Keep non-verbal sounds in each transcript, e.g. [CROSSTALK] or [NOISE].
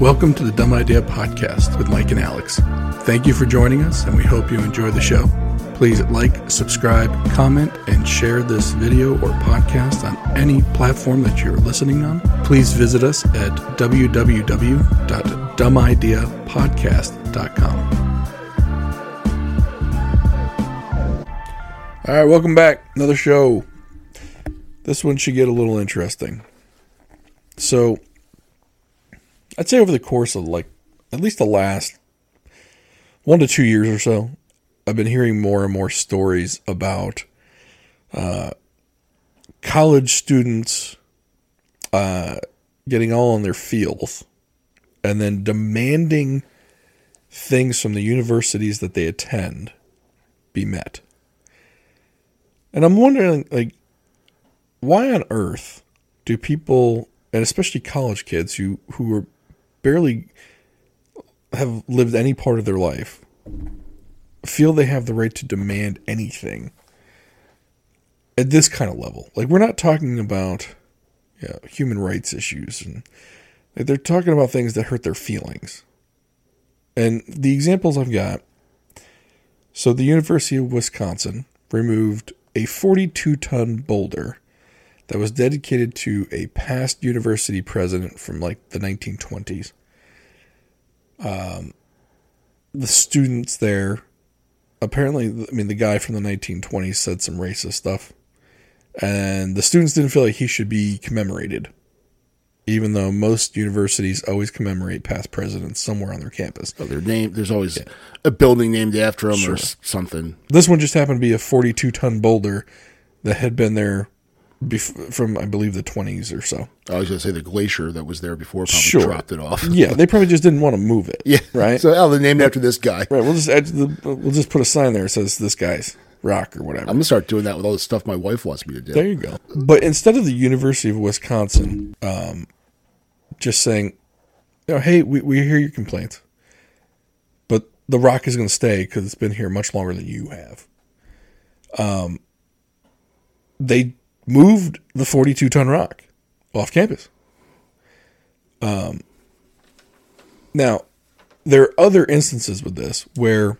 Welcome to the Dumb Idea Podcast with Mike and Alex. Thank you for joining us, and we hope you enjoy the show. Please like, subscribe, comment, and share this video or podcast on any platform that you're listening on. Please visit us at www.dumbideapodcast.com. All right, welcome back. Another show. This one should get a little interesting. So, I'd say over the course of like at least the last one to two years or so, I've been hearing more and more stories about uh, college students uh, getting all on their feels and then demanding things from the universities that they attend be met. And I'm wondering, like, why on earth do people, and especially college kids who, who are barely have lived any part of their life feel they have the right to demand anything at this kind of level. Like we're not talking about you know, human rights issues and they're talking about things that hurt their feelings. And the examples I've got so the University of Wisconsin removed a 42 ton boulder that was dedicated to a past university president from like the 1920s. Um, the students there, apparently, I mean, the guy from the 1920s said some racist stuff, and the students didn't feel like he should be commemorated, even though most universities always commemorate past presidents somewhere on their campus. Oh, their name, there's always yeah. a building named after them sure. or something. This one just happened to be a 42 ton boulder that had been there bef- from I believe the 20s or so. I was going to say the glacier that was there before probably sure. dropped it off. yeah, they probably just didn't want to move it. [LAUGHS] Yeah, right. So, oh, they named after this guy. Right. We'll just add the, we'll just put a sign there that says this guy's rock or whatever. I'm gonna start doing that with all the stuff my wife wants me to do. There you go. But instead of the University of Wisconsin, um, just saying, hey, we we hear your complaints, but the rock is going to stay because it's been here much longer than you have. Um, they moved the 42 ton rock off campus. Um, now, there are other instances with this where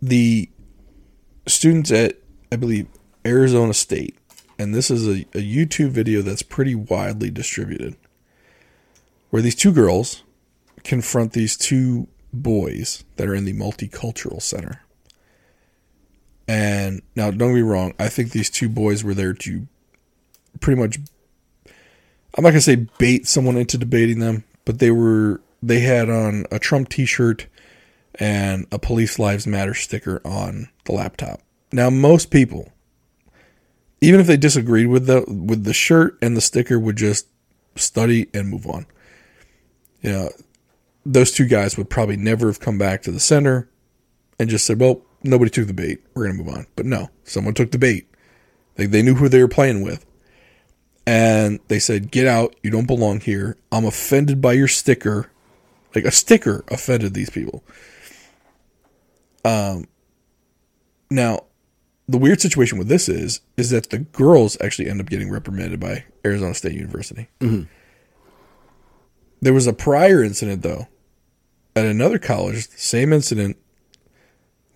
the students at, I believe, Arizona State, and this is a, a YouTube video that's pretty widely distributed, where these two girls confront these two boys that are in the multicultural center. And now, don't me wrong. I think these two boys were there to pretty much. I'm not gonna say bait someone into debating them, but they were. They had on a Trump T-shirt and a Police Lives Matter sticker on the laptop. Now, most people, even if they disagreed with the with the shirt and the sticker, would just study and move on. You know, those two guys would probably never have come back to the center and just said, "Well, nobody took the bait. We're going to move on. But no, someone took the bait. They, they knew who they were playing with. And they said, Get out. You don't belong here. I'm offended by your sticker. Like a sticker offended these people. Um, now, the weird situation with this is, is that the girls actually end up getting reprimanded by Arizona State University. Mm-hmm. There was a prior incident, though, at another college, the same incident,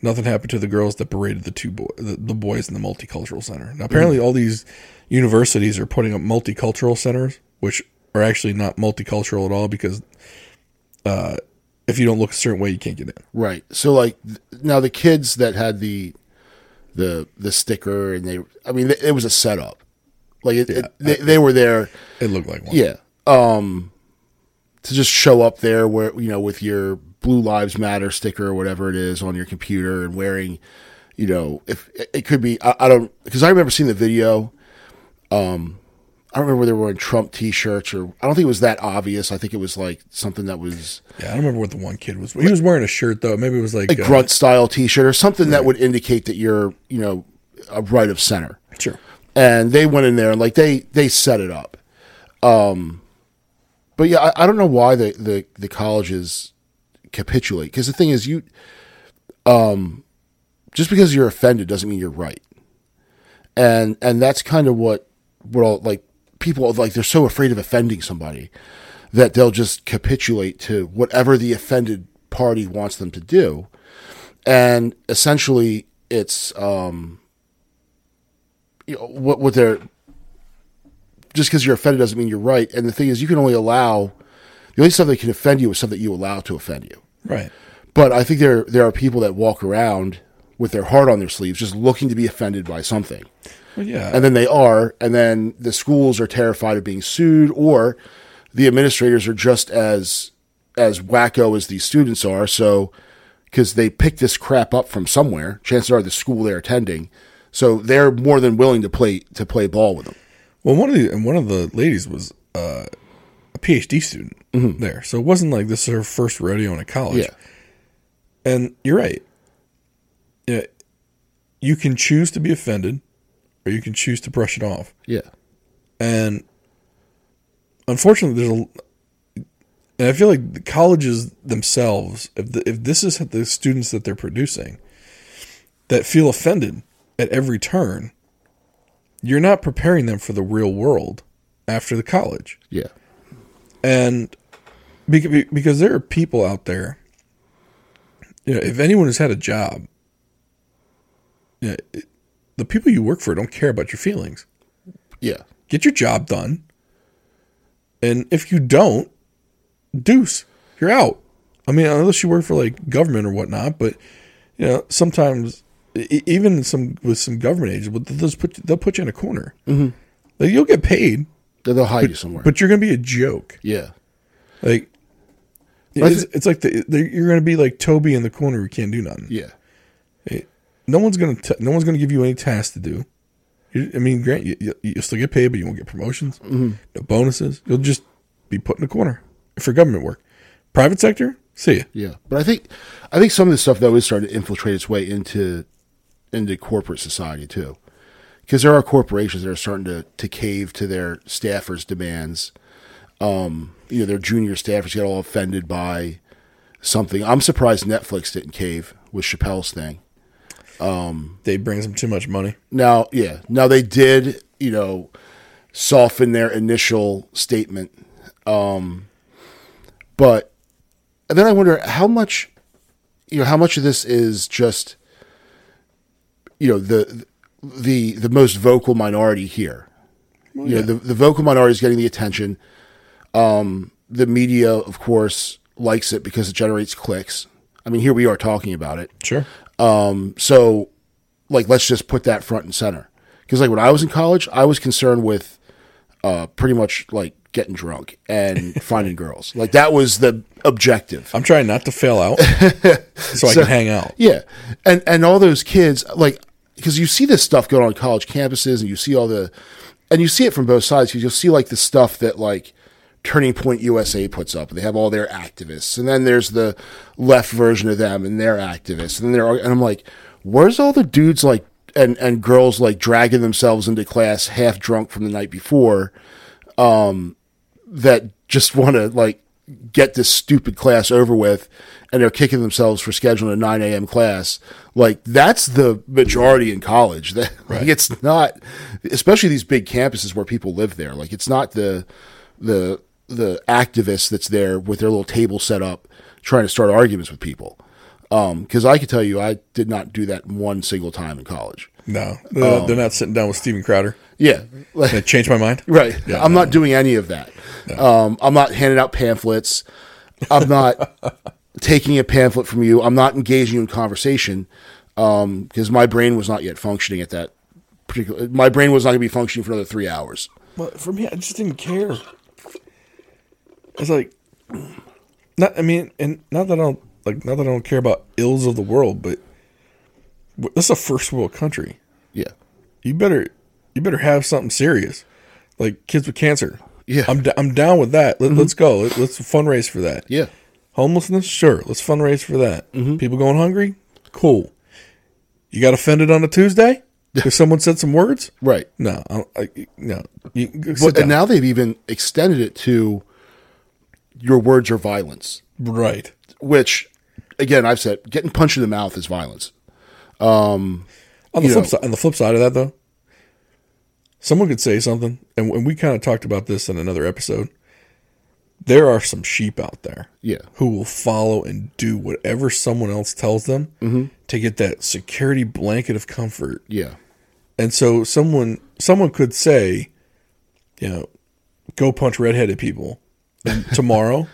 nothing happened to the girls that berated the two boy, the, the boys in the multicultural center. Now, apparently, all these universities are putting up multicultural centers, which are actually not multicultural at all because uh, if you don't look a certain way, you can't get in. Right. So, like now, the kids that had the the the sticker and they, I mean, it was a setup. Like it, yeah, it, they, they were there. It looked like one. Yeah. Um, to just show up there where you know with your blue lives matter sticker or whatever it is on your computer and wearing you know if it could be i, I don't because i remember seeing the video um I don't remember they were wearing Trump T-shirts, or I don't think it was that obvious. I think it was like something that was. Yeah, I don't remember what the one kid was. He was wearing a shirt though. Maybe it was like a uh, grunt style T-shirt or something right. that would indicate that you're, you know, a right of center. Sure. And they went in there and like they they set it up. Um, but yeah, I, I don't know why the, the, the colleges capitulate because the thing is, you, um, just because you're offended doesn't mean you're right, and and that's kind of what what all like people like they're so afraid of offending somebody that they'll just capitulate to whatever the offended party wants them to do. And essentially, it's um, you know, what what they're just because you're offended doesn't mean you're right. And the thing is, you can only allow the only stuff that can offend you is stuff that you allow to offend you. Right. But I think there there are people that walk around with their heart on their sleeves, just looking to be offended by something, Well, yeah. and then they are, and then the schools are terrified of being sued, or the administrators are just as as wacko as these students are. So because they pick this crap up from somewhere, chances are the school they're attending, so they're more than willing to play to play ball with them. Well, one of the and one of the ladies was uh, a PhD student mm-hmm. there, so it wasn't like this is her first rodeo in a college. Yeah, And you're right. Yeah, you can choose to be offended, or you can choose to brush it off. yeah, And unfortunately, there's a, and I feel like the colleges themselves, if the, if this is the students that they're producing, that feel offended at every turn, you're not preparing them for the real world after the college. yeah, And because, there are people out there, you know, if anyone has had a job, you know, it- the people you work for don't care about your feelings. yeah, Get your job done. And if you don't, deuce, you're out. I mean, unless you work for like government or whatnot, but you know, sometimes even some with some government agents, but they'll put they'll put you in a corner. Mm-hmm. Like you'll get paid, They'll hide you somewhere. but you're gonna be a joke. yeah, Like But it's, it's like the, the, you're going to be like Toby in the corner who can't do nothing. yeah, No one's going to no one's going to give you any tasks to do. You, I mean, grant you, you'll still get paid, but you won't get promotions, Mm-hmm. no bonuses. You'll just be put in a corner for government work. Private sector, see ya. yeah. But I think I think some of this stuff though is starting to infiltrate its way into into corporate society too, because there are corporations that are starting to to cave to their staffers' demands. Um, you know, their junior staffers get all offended by something. I'm surprised Netflix didn't cave with Chappelle's thing. They brings them too much money. Now, yeah, now they did, you know, soften their initial statement, um, but and then I wonder how much, you know, how much of this is just, you know, the the the most vocal minority here. you know, the the vocal minority is getting the attention. Um, the media, of course, likes it because it generates clicks. I mean, here we are talking about it. Sure. Um, so, like, let's just put that front and center. Because, like, when I was in college, I was concerned with uh, pretty much like getting drunk and [LAUGHS] finding girls. Like, that was the objective. I'm trying not to fail out [LAUGHS] so, I can hang out. Yeah, and and all those kids, like, because you see this stuff going on college campuses, and you see all the, and you see it from both sides. Because you'll see like the stuff that like Turning Point USA puts up. They have all their activists, and then there's the left version of them and their activists, and then they're and I'm like, where's all the dudes like and and girls like dragging themselves into class half drunk from the night before, um, that just want to like get this stupid class over with and they're kicking themselves for scheduling a 9 a.m. class. Like that's the majority in college. That [LAUGHS] like, it's not, especially these big campuses where people live there. Like it's not the the the activists that's there with their little table set up trying to start arguments with people. Because I can tell you, I did not do that one single time in college. No, they're, they're not sitting down with Steven Crowder. Yeah, like, That [LAUGHS] changed my mind. Right. Yeah, I'm not doing any of that. Um, I'm not handing out pamphlets. I'm not [LAUGHS] taking a pamphlet from you. I'm not engaging you in conversation um, because my brain was not yet functioning at that particular. My brain was not going to be functioning for another three hours. Well, for me, I just didn't care. It's like, not. I mean, and not that I don't like. Not that I don't care about ills of the world, but this is a first world country. Yeah. You better, you better have something serious, like kids with cancer. Yeah. I'm d- I'm down with that. Let, mm-hmm. Let's go. Let, let's fundraise for that. Yeah. Homelessness, sure. Let's fundraise for that. Mm-hmm. People going hungry, cool. You got offended on a Tuesday [LAUGHS] because someone said some words? Right. No, I, I, no. You, But, down. and now they've even extended it to your words are violence, right. which, again, I've said getting punched in the mouth is violence. Um, on the flip know- side, on the flip side of that, though, someone could say something, and, and we kind of talked about this in another episode. There are some sheep out there Yeah. who will follow and do whatever someone else tells them mm-hmm. to get that security blanket of comfort. Yeah. And so someone someone could say, you know, go punch redheaded people. And [LAUGHS] tomorrow,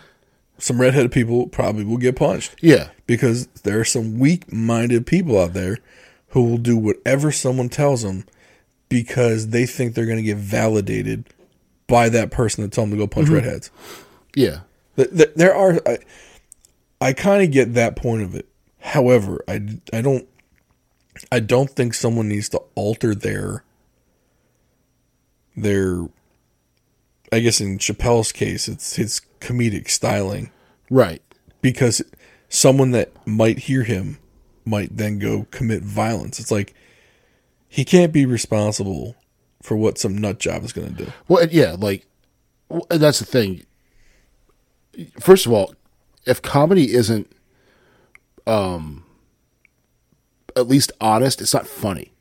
some redheaded people probably will get punched Yeah. because there are some weak-minded people out there who will do whatever someone tells them because they think they're going to get validated by that person that told them to go punch mm-hmm. redheads. Yeah. Th- th- There are, I, I kind of get that point of it. However, I, I don't, I don't think someone needs to alter their, their, I guess in Chappelle's case, it's his comedic styling Right. because someone that might hear him might then go commit violence. It's like he can't be responsible for what some nut job is going to do. Well, yeah, like that's the thing. First of all, if comedy isn't um at least honest, it's not funny,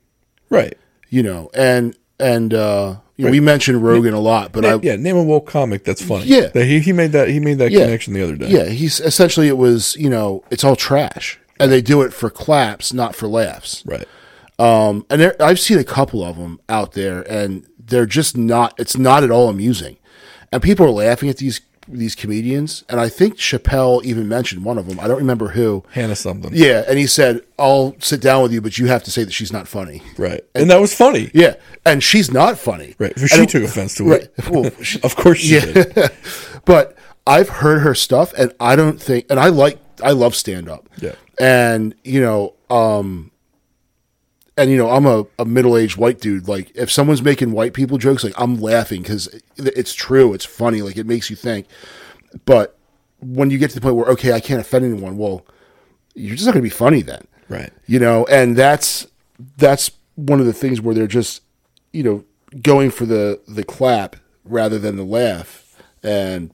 Right. you know. And and uh you know, we mentioned Rogan a lot, but I yeah, name a woke comic that's funny. Yeah. He, he made that he made that Yeah. connection the other day. yeah, he's essentially it was, you know, it's all trash. And they do it for claps, not for laughs. Right. Um, and there, I've seen a couple of them out there, and they're just not. It's not at all amusing, and people are laughing at these these comedians. And I think Chappelle even mentioned one of them. I don't remember who. Hannah something. Yeah, and he said, "I'll sit down with you, but you have to say that she's not funny." Right. And that was funny. Yeah, and she's not funny. Right. And She it- took offense to Right. it. Well, [LAUGHS] she- Of course she did. [LAUGHS] but I've heard her stuff, and I don't think, and I like, I love stand up. Yeah. And you know, um, and you know, I'm a, a middle aged white dude. Like, if someone's making white people jokes, like I'm laughing because it's true, it's funny, like it makes you think. But when you get to the point where okay, I can't offend anyone, well, you're just not going to be funny then Right. you know and that's that's one of the things where they're just you know going for the the clap rather than the laugh and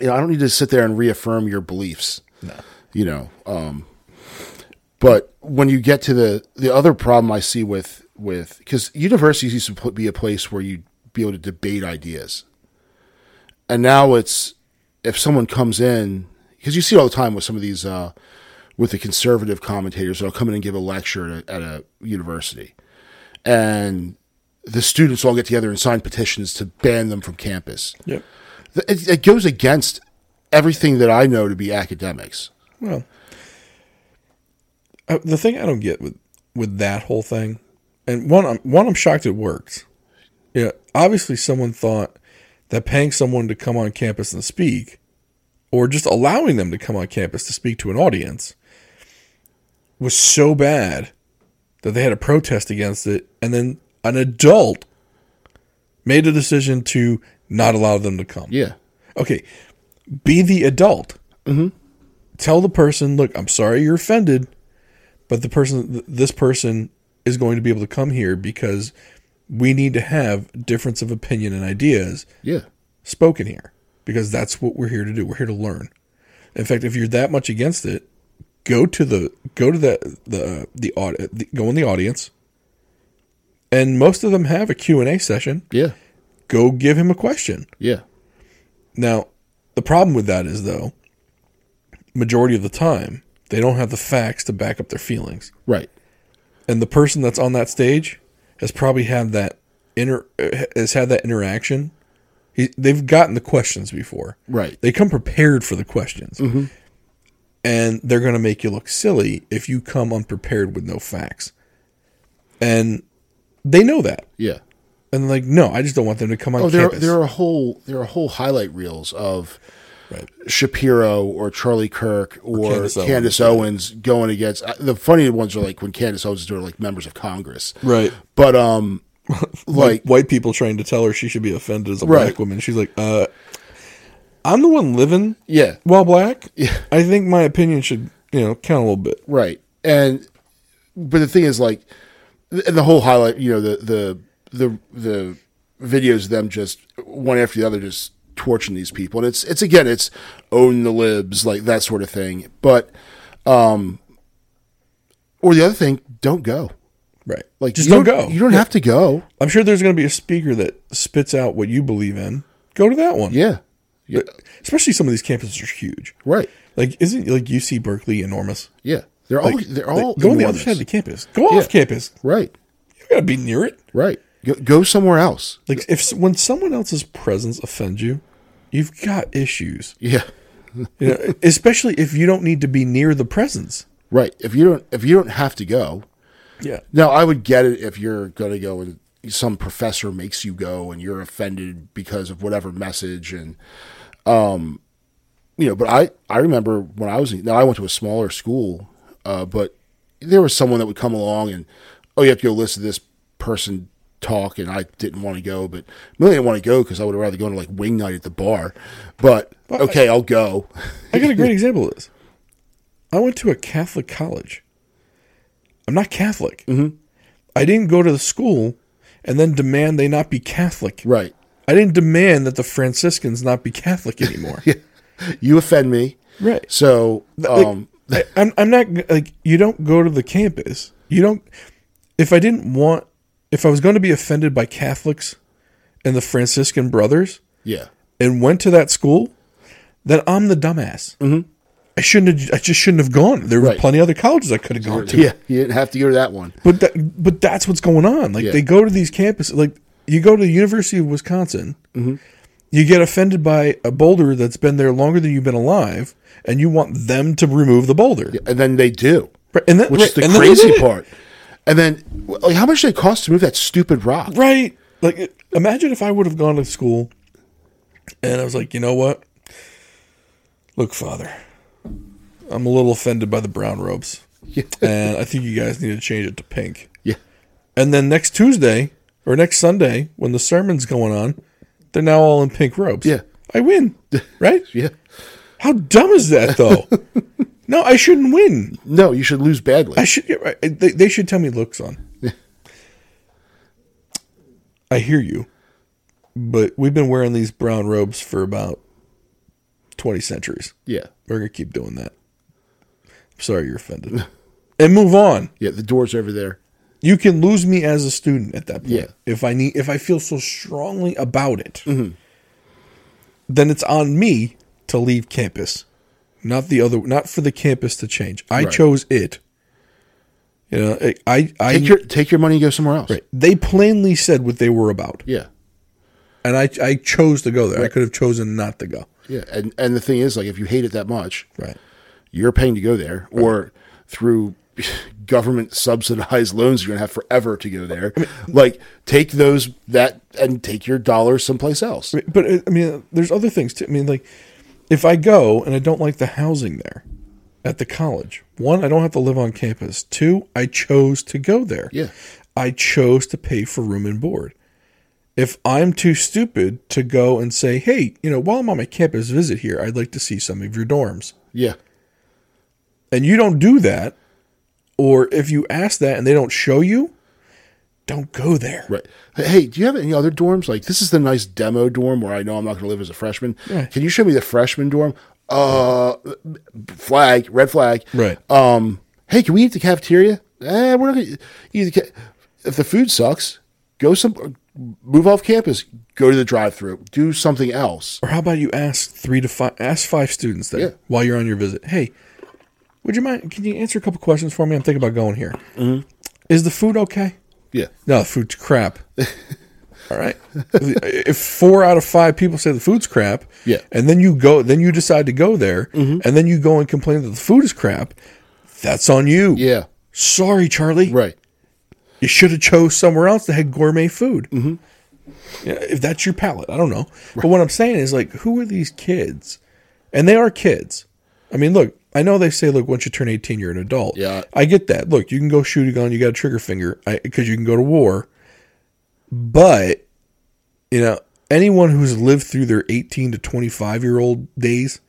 you know i don't need to sit there and reaffirm your beliefs No. you know um but when you get to the the other problem i see with with because universities used to be a place where you'd be able to debate ideas. And now it's if someone comes in because you see it all the time with some of these uh with the conservative commentators that'll come in and give a lecture at a, at a university. And the students all get together and sign petitions to ban them from campus. Yep. it, it goes against everything that i know to be academics. Well, uh, the thing I don't get with with that whole thing, and one, I'm, one, I'm shocked it worked. Yeah, obviously, someone thought that paying someone to come on campus and speak, or just allowing them to come on campus to speak to an audience, was so bad that they had a protest against it, and then an adult made a decision to not allow them to come. yeah Okay, be the adult. Mm-hmm. Tell the person, look, I'm sorry you're offended, but the person, this person is going to be able to come here because we need to have difference of opinion and ideas yeah spoken here because that's what we're here to do. We're here to learn. In fact, if you're that much against it, go to the go to the the the, aud- the go in the audience, and most of them have a Q and A session. yeah Go give him a question. yeah Now, the problem with that is though, majority of the time, they don't have the facts to back up their feelings. right And the person that's on that stage has probably had that inter uh, has had that interaction. He, they've gotten the questions before. right They come prepared for the questions. And they're going to make you look silly if you come unprepared with no facts. And they know that. yeah And like, no, I just don't want them to come on Oh, there campus. there are a whole there are whole highlight reels of Right. Shapiro or Charlie Kirk or, Candace Candace, Owens, Owens, going against uh, the funny ones are like when Candace Owens is doing like members of Congress, right. but um, [LAUGHS] like white people trying to tell her she should be offended as a Right. black woman. She's like, uh, I'm the one living yeah, while black. Yeah. I think my opinion should, you know, count a little bit. right, and but the thing is like, and the whole highlight, you know, the the the the videos of them just one after the other just torching these people, and it's it's again it's own the libs like that sort of thing, but um, or the other thing, don't go. Right. Like just you don't go. You don't have to go. I'm sure there's going to be a speaker that spits out what you believe in. Go to that one. Yeah, Especially some of these campuses are huge. Right. Like, isn't like UC Berkeley enormous? Yeah. They're all they're all Like, go on the other side of the campus. Go off campus. Right. You gotta be near it. Right. Go, go somewhere else. Like, if when someone else's presence offends you, you've got issues. Yeah. You know, especially if you don't need to be near the presence. Right. If you don't if you don't have to go. Yeah. Now I would get it if you're gonna go and some professor makes you go and you're offended because of whatever message and um you know, but I I remember when I was now I went to a smaller school, uh, but there was someone that would come along and oh you have to go listen to this person talk and I didn't want to go, but really didn't want to go because I would have rather gone to like wing night at the bar. But okay, I'll go. [LAUGHS] I got a great example of this. I went to a Catholic college. I'm not Catholic. Mm-hmm. I didn't go to the school and then demand they not be Catholic. Right. I didn't demand that the Franciscans not be Catholic anymore. [LAUGHS] You offend me. Right. So um Like, I, I'm, I'm not like you don't go to the campus. You don't. If I didn't want, if I was going to be offended by Catholics and the Franciscan brothers yeah. and went to that school, then I'm the dumbass. Mm-hmm. I shouldn't. Have, I just shouldn't have gone. There were Right. plenty of other colleges I could have gone to. Yeah, you didn't have to go to that one. But that, but that's what's going on. Like Yeah. they go to these campuses. Like you go to the University of Wisconsin, you get offended by a boulder that's been there longer than you've been alive, and you want them to remove the boulder. And then they do. Right, and Which right, is the and then they did crazy it. part. And then like how much did it cost to move that stupid rock? Right. Like imagine if I would have gone to school and I was like, you know what? Look, father, I'm a little offended by the brown robes. [LAUGHS] Yeah. And I think you guys need to change it to pink. Yeah. And then next Tuesday or next Sunday, when the sermon's going on, they're now all in pink robes. Yeah. I win. [LAUGHS] Right? Yeah. How dumb is that though? [LAUGHS] no, I shouldn't win. No, you should lose badly. I should. They, they should tell me, look, son. [LAUGHS] I hear you, but we've been wearing these brown robes for about twenty centuries. yeah. We're gonna keep doing that. I'm sorry you're offended, [LAUGHS] and move on. Yeah, the door's over there. You can lose me as a student at that point. Yeah. If I need, if I feel so strongly about it, mm-hmm. then it's on me to leave campus, not the other, not for the campus to change. I Right. chose it. You know, I, I, I Take your take your money and go somewhere else. Right. They plainly said what they were about, Yeah. and I I chose to go there. I could have chosen not to go. Yeah. And and the thing is, like if you hate it that much, Right. you're paying to go there. Or through [LAUGHS] government subsidized loans you're gonna have forever to go there. like take those that and take your dollars someplace else. But uh, I mean, there's other things too. I mean, like if I go and I don't like the housing there at the college, one, I don't have to live on campus. Two, I chose to go there. Yeah. I chose to pay for room and board. If I'm too stupid to go and say, hey, you know, while I'm on my campus visit here, I'd like to see some of your dorms. Yeah. and you don't do that, or if you ask that and they don't show you, don't go there. Right. Hey, do you have any other dorms? Like this is the nice demo dorm where I know I'm not going to live as a freshman. Right. Can you show me the freshman dorm? Uh, flag, red flag. Right. Um, hey, can we eat the cafeteria? Eh, we're not going to eat the. Ca- if the food sucks, go some. Move off campus. Go to the drive-through. Do something else. Or how about you ask three to five, ask five students there Yeah. while you're on your visit. Hey, would you mind? Can you answer a couple questions for me? I'm thinking about going here. Mm-hmm. Is the food okay? Yeah. No, the food's crap. [LAUGHS] All right. if four out of five people say the food's crap, Yeah. Mm-hmm. and then you go, then you decide to go there, and then you go and complain that the food is crap, that's on you. Yeah. Sorry, Charlie. Right. You should have chose somewhere else that had gourmet food. Mm-hmm. Yeah, if that's your palate, I don't know. But what I'm saying is, like, who are these kids? And they are kids. I mean, look, I know they say, look, once you turn 18, you're an adult. Yeah. I get that. Look, you can go shoot a gun, you got a trigger finger, because you can go to war. But, you know, anyone who's lived through their 18 to 25 year old days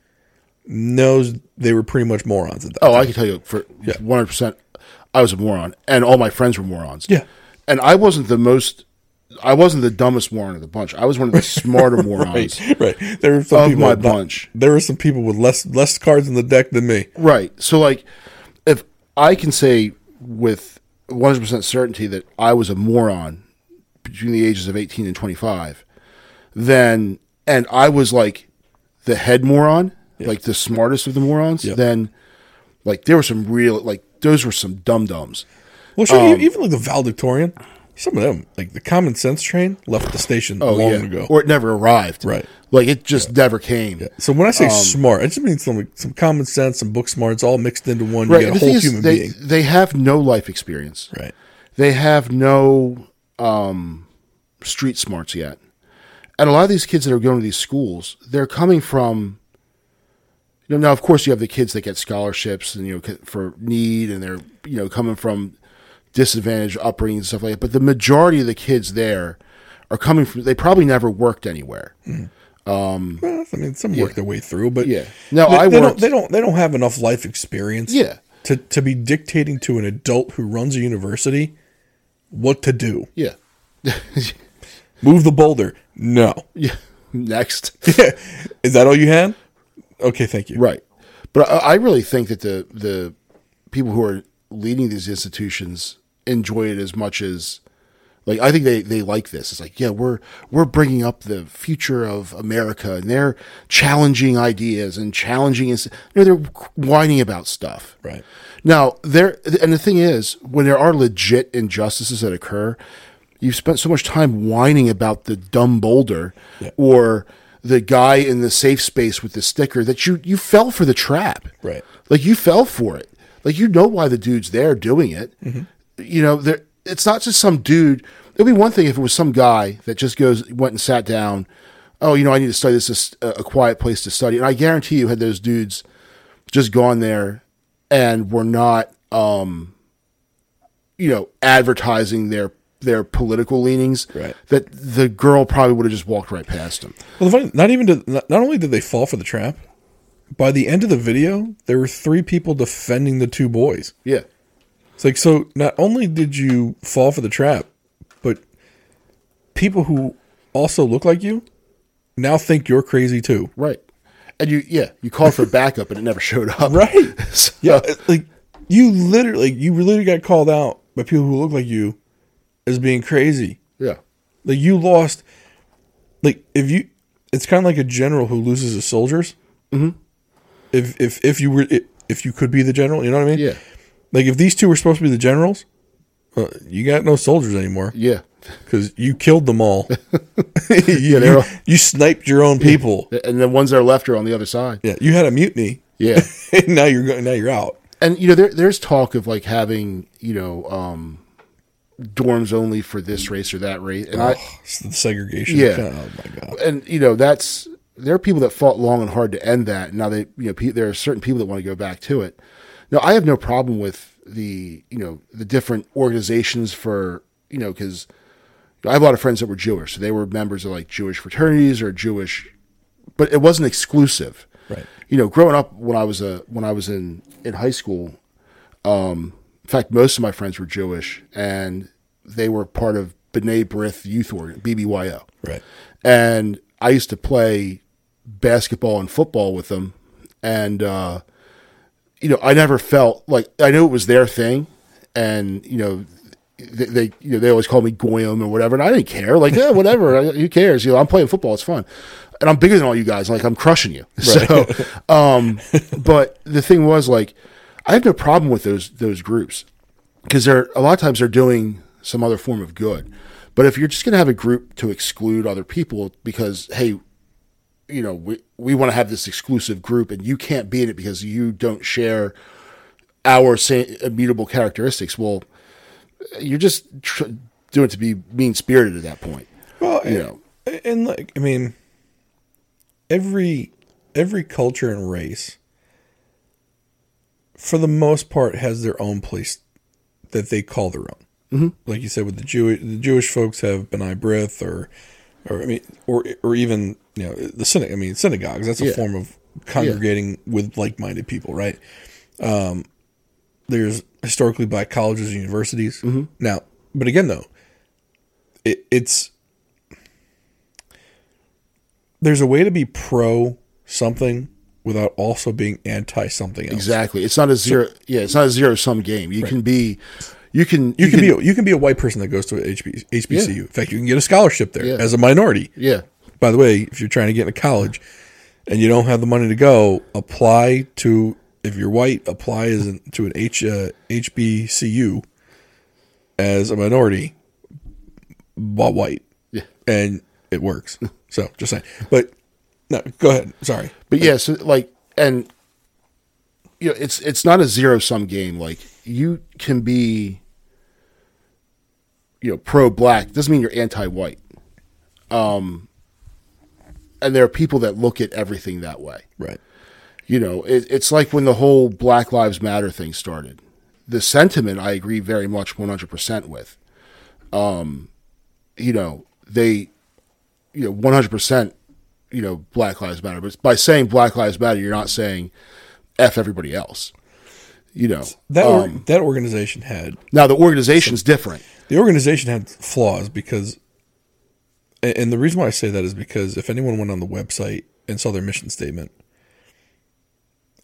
knows they were pretty much morons at that. Oh, I can tell you for 100%, I was a moron, and all my friends were morons. Yeah. And I wasn't the most, I wasn't the dumbest moron of the bunch. I was one of the smarter [LAUGHS] morons. Right, right. There were some Of people my not- bunch. there were some people with less less cards in the deck than me. Right. So, like, if I can say with 100% certainty that I was a moron between the ages of 18 and 25, then, and I was like the head moron, like the smartest of the morons, Yep. then like there were some real like those were some dum dums. Well, sure, Um, even like the valedictorian, some of them, like the common sense train, left the station long ago. Oh, or it never arrived. Right. Like it just never came. so when I say um, smart, I just mean some like, some common sense, some book smarts, all mixed into one. Right. You get a whole is, human they being. they have no life experience. Right. They have no um, street smarts yet. And a lot of these kids that are going to these schools, they're coming from. You know, now of course you have the kids that get scholarships and you know for need, and they're you know coming from disadvantaged upbringing and stuff like that. But the majority of the kids there are coming from. They probably never worked anywhere. Hmm. Um, well, I mean, some work their way through, but Yeah. No, they, I they don't. They don't. They don't have enough life experience. Yeah. To to be dictating to an adult who runs a university what to do. Yeah. [LAUGHS] Move the boulder. No. [LAUGHS] yeah. Next. [LAUGHS] Is that all you had? Okay, thank you. Right. But I, I really think that the the people who are leading these institutions enjoy it as much as like I think they, they like this. It's like, yeah, we're we're bringing up the future of America and they're challenging ideas and challenging you know they're whining about stuff. Right. Now, there and the thing is, when there are legit injustices that occur, you've spent so much time whining about the dumb boulder Yeah. or the guy in the safe space with the sticker that you you fell for the trap. Right. Like you fell for it. Like you know why the dude's there doing it. Mm-hmm. You know, there it's not just some dude. It'd be one thing if it was some guy that just goes went and sat down. Oh, you know, I need to study this. Is a a quiet place to study. And I guarantee you, had those dudes just gone there and were not, um, you know, advertising their their political leanings, Right. that the girl probably would have just walked right past him. Well, the funny, not even did, not, not only did they fall for the trap, by the end of the video, there were three people defending the two boys. Yeah, It's like so. Not only did you fall for the trap, but people who also look like you now think you're crazy too. right. And you, yeah, you called for backup and it never showed up. Right? [LAUGHS] So- Yeah. Like you literally, you literally got called out by people who look like you as being crazy. yeah, Like you lost. Like if you, it's kind of like a general who loses his soldiers. Mm-hmm. If if if you were if you could be the general, you know what I mean? yeah, Like if these two were supposed to be the generals, uh, you got no soldiers anymore yeah. because you killed them all. [LAUGHS] [LAUGHS] you, they're all- you sniped your own people. And the ones that are left are on the other side. Yeah, you had a mutiny. Yeah. [LAUGHS] and now you're going. Now you're out. and you know there there's talk of like having you know um dorms only for this race or that race and i the segregation. Yeah. Oh my god. and you know that's there are people that fought long and hard to end that now they you know pe- there are certain people that want to go back to it now i have no problem with the you know the different organizations for you know because i have a lot of friends that were jewish so they were members of like jewish fraternities or jewish but it wasn't exclusive Right. you know, growing up when I was a when I was in in high school, um, in fact, most of my friends were Jewish, and they were part of B'nai B'rith Youth Org, BBYO, Right. and I used to play basketball and football with them, and uh, you know, I never felt like I knew it was their thing, and you know. They, they, you know, they always call me Goyim or whatever, and I didn't care. Like, yeah, whatever. [LAUGHS] Who cares? You know, I'm playing football. It's fun, and I'm bigger than all you guys. Like, I'm crushing you. [LAUGHS] So, um, but the thing was, like, I have no problem with those those groups because they're a lot of times they're doing some other form of good. But if you're just going to have a group to exclude other people because hey, you know, we we want to have this exclusive group and you can't be in it because you don't share our same immutable characteristics. Well, you're just tr- doing it to be mean spirited at that point. Well, You and, know. and like I mean, every every culture and race, for the most part, has their own place that they call their own. Mm-hmm. Like you said, with the Jewish the Jewish folks have B'nai B'rith, or or I mean, or or even you know the synagogue. I mean, synagogues. That's a Yeah. form of congregating with like minded people, right? Um, there's historically black colleges and universities now, but again, though, it, it's there's a way to be pro something without also being anti something else. Exactly. It's not a zero. yeah, it's not a zero sum game. You can be, you can, You, can, be a, you can be a white person that goes to HB, HBCU. In fact, you can get a scholarship there Yeah. as a minority. yeah, By the way, if you're trying to get into college, and you don't have the money to go, apply to if you're white, apply as an, to an H uh, HBCU as a minority, but white, Yeah. and it works. so just saying, but no, go ahead. Sorry, But yeah, so like, and you know, it's it's not a zero sum game. Like you can be, you know, pro black doesn't mean you're anti white. Um, and there are people that look at everything that way. right? You know, it, it's like when the whole Black Lives Matter thing started. The sentiment I agree very much 100% with. Um, you know, they, you know, 100%, you know, Black Lives Matter. But by saying Black Lives Matter, you're not saying F everybody else. You know, That um, that organization had now the organization's different. the organization had flaws because and the reason why I say that is because if anyone went on the website and saw their mission statement,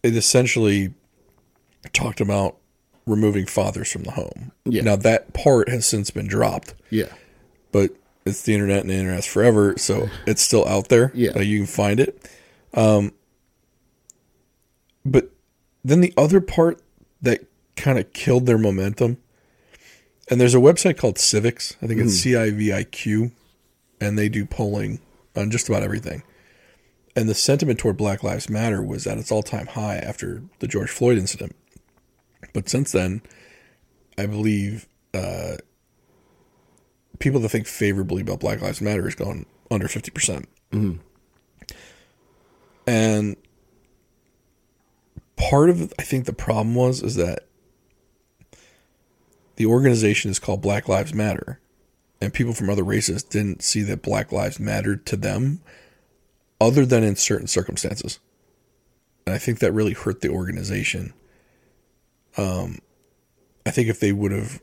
it essentially talked about removing fathers from the home. Yeah. Now that part has since been dropped, Yeah. but it's the internet and the internet's forever, so it's still out there. Yeah. You can find it. Um, but then the other part that kind of killed their momentum, and there's a website called Civiqs. I think it's C I V I Q, and they do polling on just about everything. And the sentiment toward Black Lives Matter was at its all time high after the George Floyd incident. But since then, I believe uh, people that think favorably about Black Lives Matter has gone under 50%. percent And part of, I think, the problem was is that the organization is called Black Lives Matter, and people from other races didn't see that Black Lives mattered to them, other than in certain circumstances. And I think that really hurt the organization. Um, I think if they would have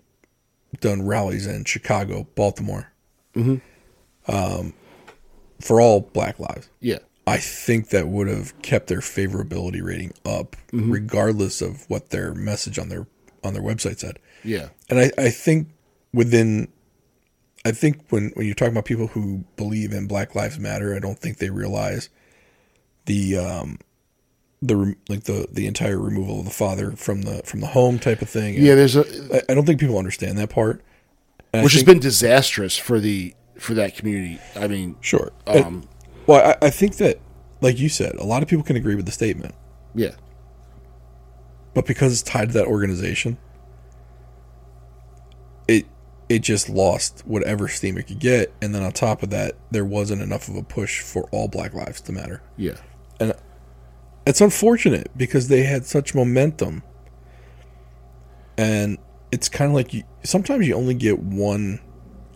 done rallies in Chicago, Baltimore, um, for all Black lives, Yeah. I think that would have kept their favorability rating up, regardless of what their message on their on their website said. Yeah. And I, I think within, I think when, when you're talking about people who believe in Black Lives Matter, I don't think they realize the um the like the the entire removal of the father from the from the home type of thing. Yeah. There's a, I, I don't think people understand that part. And which has been disastrous for the, for that community. I mean, sure. And- um, well, I, I think that, like you said, a lot of people can agree with the statement. yeah. but because it's tied to that organization, it it just lost whatever steam it could get, and then on top of that, there wasn't enough of a push for all Black Lives to matter. Yeah. And it's unfortunate because they had such momentum, and it's kind of like you, sometimes you only get one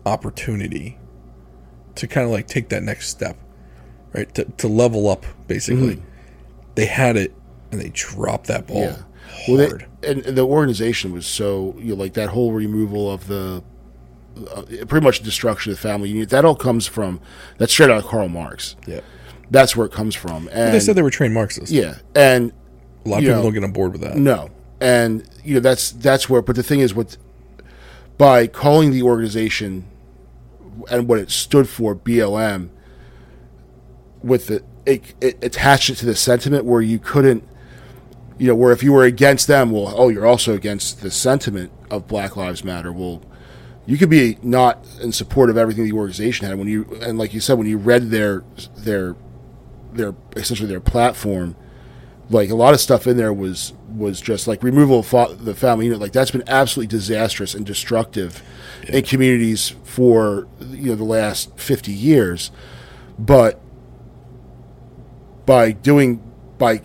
opportunity to kind of like take that next step, right? To to level up, basically. They had it, and they dropped that ball Yeah. Well, hard. they, and, and the organization was so you know, like that whole removal of the uh, pretty much destruction of the family unit. That all comes from that's straight out of Karl Marx. yeah. That's where it comes from. And They said they were trained Marxists. yeah, and A lot of people know, don't get on board with that. no, and you know that's that's where. But the thing is, what by calling the organization and what it stood for, BLM, with the it, it attached it to the sentiment where you couldn't, you know, where if you were against them, well, oh, you're also against the sentiment of Black Lives Matter. Well, you could be not in support of everything the organization had. When you and like you said when you read their their their essentially their platform like a lot of stuff in there was was just like removal of fa- the family unit. Like that's been absolutely disastrous and destructive in communities for you know the last 50 years. But by doing by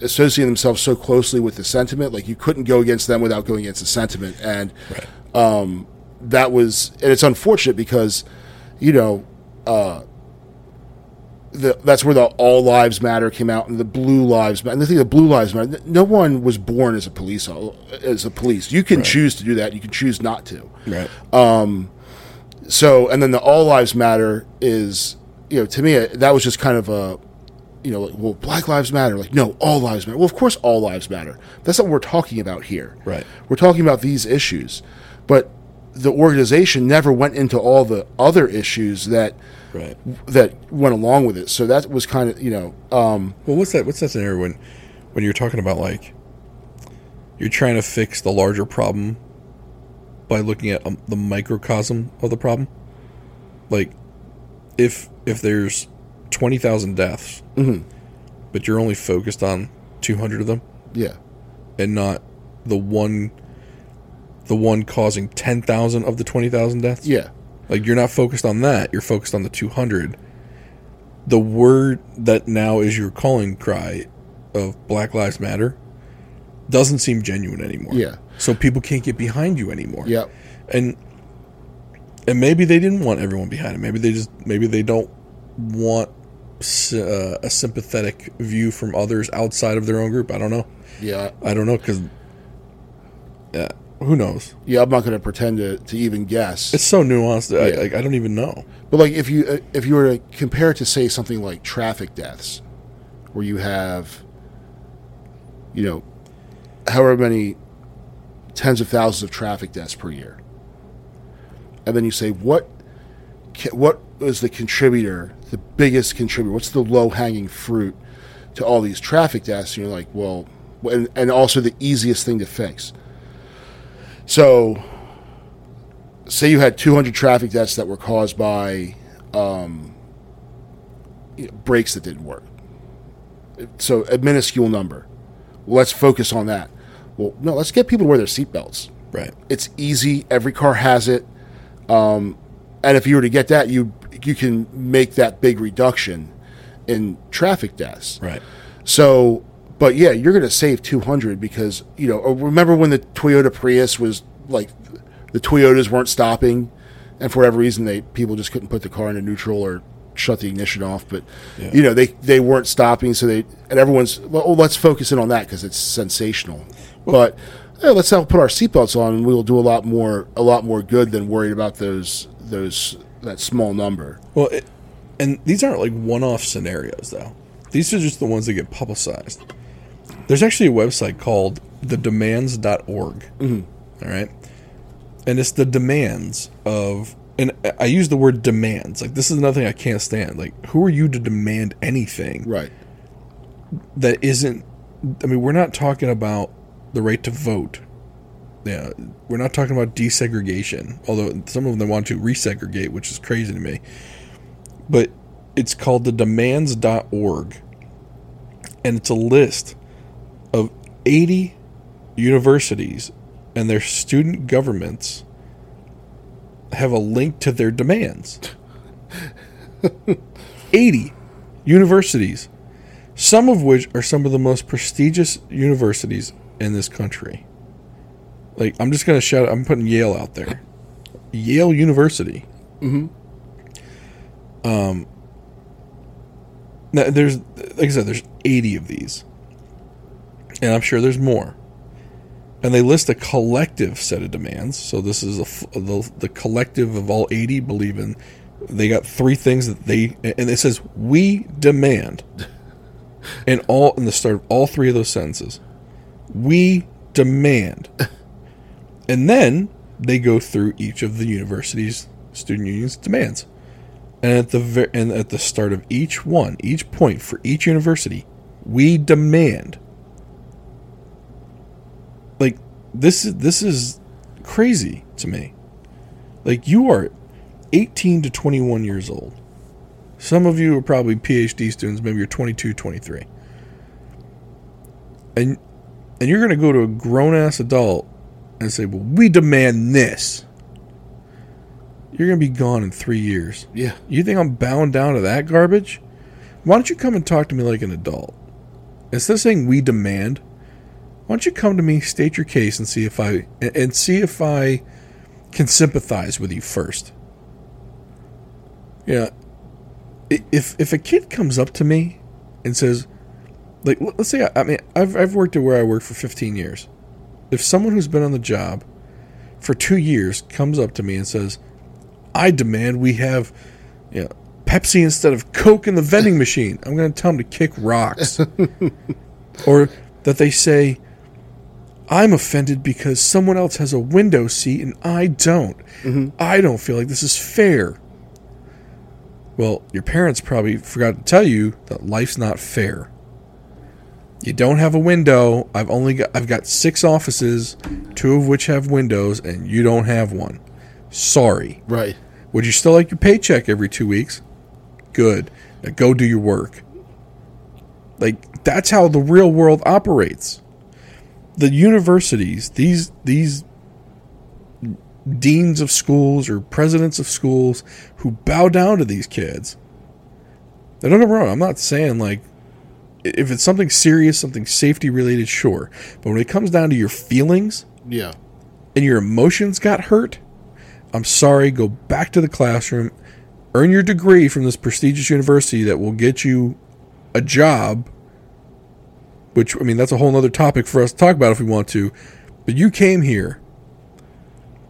associating themselves so closely with the sentiment like you couldn't go against them without going against the sentiment and um, that was and it's unfortunate because you know uh, the, that's where the all lives matter came out and the blue lives matter. And the thing, the blue lives matter. No one was born as a police as a police. You can choose to do that. You can choose not to. Right. So, and then the all lives matter is, you know, to me that was just kind of a, you know, like, well, Black Lives Matter. Like, no, all lives matter. Well, of course, all lives matter. That's not what we're talking about here. Right. We're talking about these issues, but the organization never went into all the other issues that Right. that went along with it. So that was kind of you know um, Well, what's that? What's that scenario when, when you're talking about like, you're trying to fix the larger problem by looking at um, the microcosm of the problem. Like, if if there's twenty thousand deaths, mm-hmm. but you're only focused on two hundred of them, yeah and not the one, the one causing ten thousand of the twenty thousand deaths. yeah Like you're not focused on that. You're focused on the 200. The word that now is your calling cry of Black Lives Matter doesn't seem genuine anymore. Yeah. So people can't get behind you anymore. yeah And and maybe they didn't want everyone behind it. Maybe they just maybe they don't want uh, a sympathetic view from others outside of their own group. I don't know. yeah I don't know cuz yeah, who knows? yeah. I'm not going to pretend to, to even guess. It's so nuanced. I, Yeah. I, I don't even know. But like if you uh, if you were to compare it to say something like traffic deaths, where you have, you know, however many tens of thousands of traffic deaths per year, and then you say what what is the contributor, the biggest contributor? What's the low hanging fruit to all these traffic deaths? And you're like, well, and, and also the easiest thing to fix. So say you had 200 traffic deaths that were caused by um, you know, brakes that didn't work. So a minuscule number. Well, let's focus on that. Well, no, let's get people to wear their seatbelts. Right. It's easy. Every car has it. Um, and if you were to get that, you you can make that big reduction in traffic deaths. Right. So, but yeah, you're going to save 200 because, you know, uh, remember when the Toyota Prius was like the Toyotas weren't stopping and for whatever reason they people just couldn't put the car into neutral or shut the ignition off, but Yeah. you know, they they weren't stopping so they and everyone's well, oh, let's focus in on that cuz it's sensational. but yeah, let's all put our seatbelts on and we'll do a lot more a lot more good than worried about those those that small number. Well, it, and these aren't like one-off scenarios, though. These are just the ones that get publicized. There's actually a website called thedemands.org. Mm-hmm. right, and it's the demands of, and I use the word demands. Like this is another thing I can't stand. Like, who are you to demand anything Right. that isn't? I mean, we're not talking about the right to vote. Yeah, we're not talking about desegregation, although some of them want to resegregate, which is crazy to me. But it's called the demands.org, and it's a list of 80 universities and their student governments have a link to their demands. [LAUGHS] 80 universities, some of which are some of the most prestigious universities in this country. Like, I'm just going to shout, I'm putting Yale out there. Yale University. Mm-hmm. Um, now, there's, like I said, there's 80 of these. And I'm sure there's more. And they list a collective set of demands. So this is a, the, the collective of all 80 believe in. They got three things that they, and it says, we demand. [LAUGHS] In all, in the start of all three of those sentences, we demand. [LAUGHS] And then they go through each of the university's student unions demands. And at the ver- and at the start of each one, each point for each university, we demand. Like this is this is crazy to me. Like you are 18 to 21 years old. Some of you are probably PhD students, maybe you're 22, 23. And and you're going to go to a grown ass adult and say, "Well, we demand this." You're going to be gone in 3 years. Yeah. You think I'm bound down to that garbage? Why don't you come and talk to me like an adult? Instead of saying we demand, why don't you come to me, state your case, and see if I and- see if I can sympathize with you first. Yeah. If if a kid comes up to me and says, like, let's say I, I mean I've I've worked at where I work for 15 years. If someone who's been on the job for two years comes up to me and says, I demand we have you know, Pepsi instead of Coke in the vending machine. I'm going to tell them to kick rocks. [LAUGHS] or that they say, I'm offended because someone else has a window seat and I don't. Mm-hmm. I don't feel like this is fair. Well, your parents probably forgot to tell you that life's not fair. You don't have a window. I've only got I've got 6 offices, two of which have windows and you don't have one. Sorry. Right. Would you still like your paycheck every 2 weeks? Good. Now go do your work. Like that's how the real world operates. The universities, these these deans of schools or presidents of schools who bow down to these kids. Now, don't get me wrong. I'm not saying like if it's something serious, something safety related, sure. But when it comes down to your feelings Yeah. and your emotions got hurt, I'm sorry. Go back to the classroom, earn your degree from this prestigious university that will get you a job. Which I mean, that's a whole other topic for us to talk about if we want to. But you came here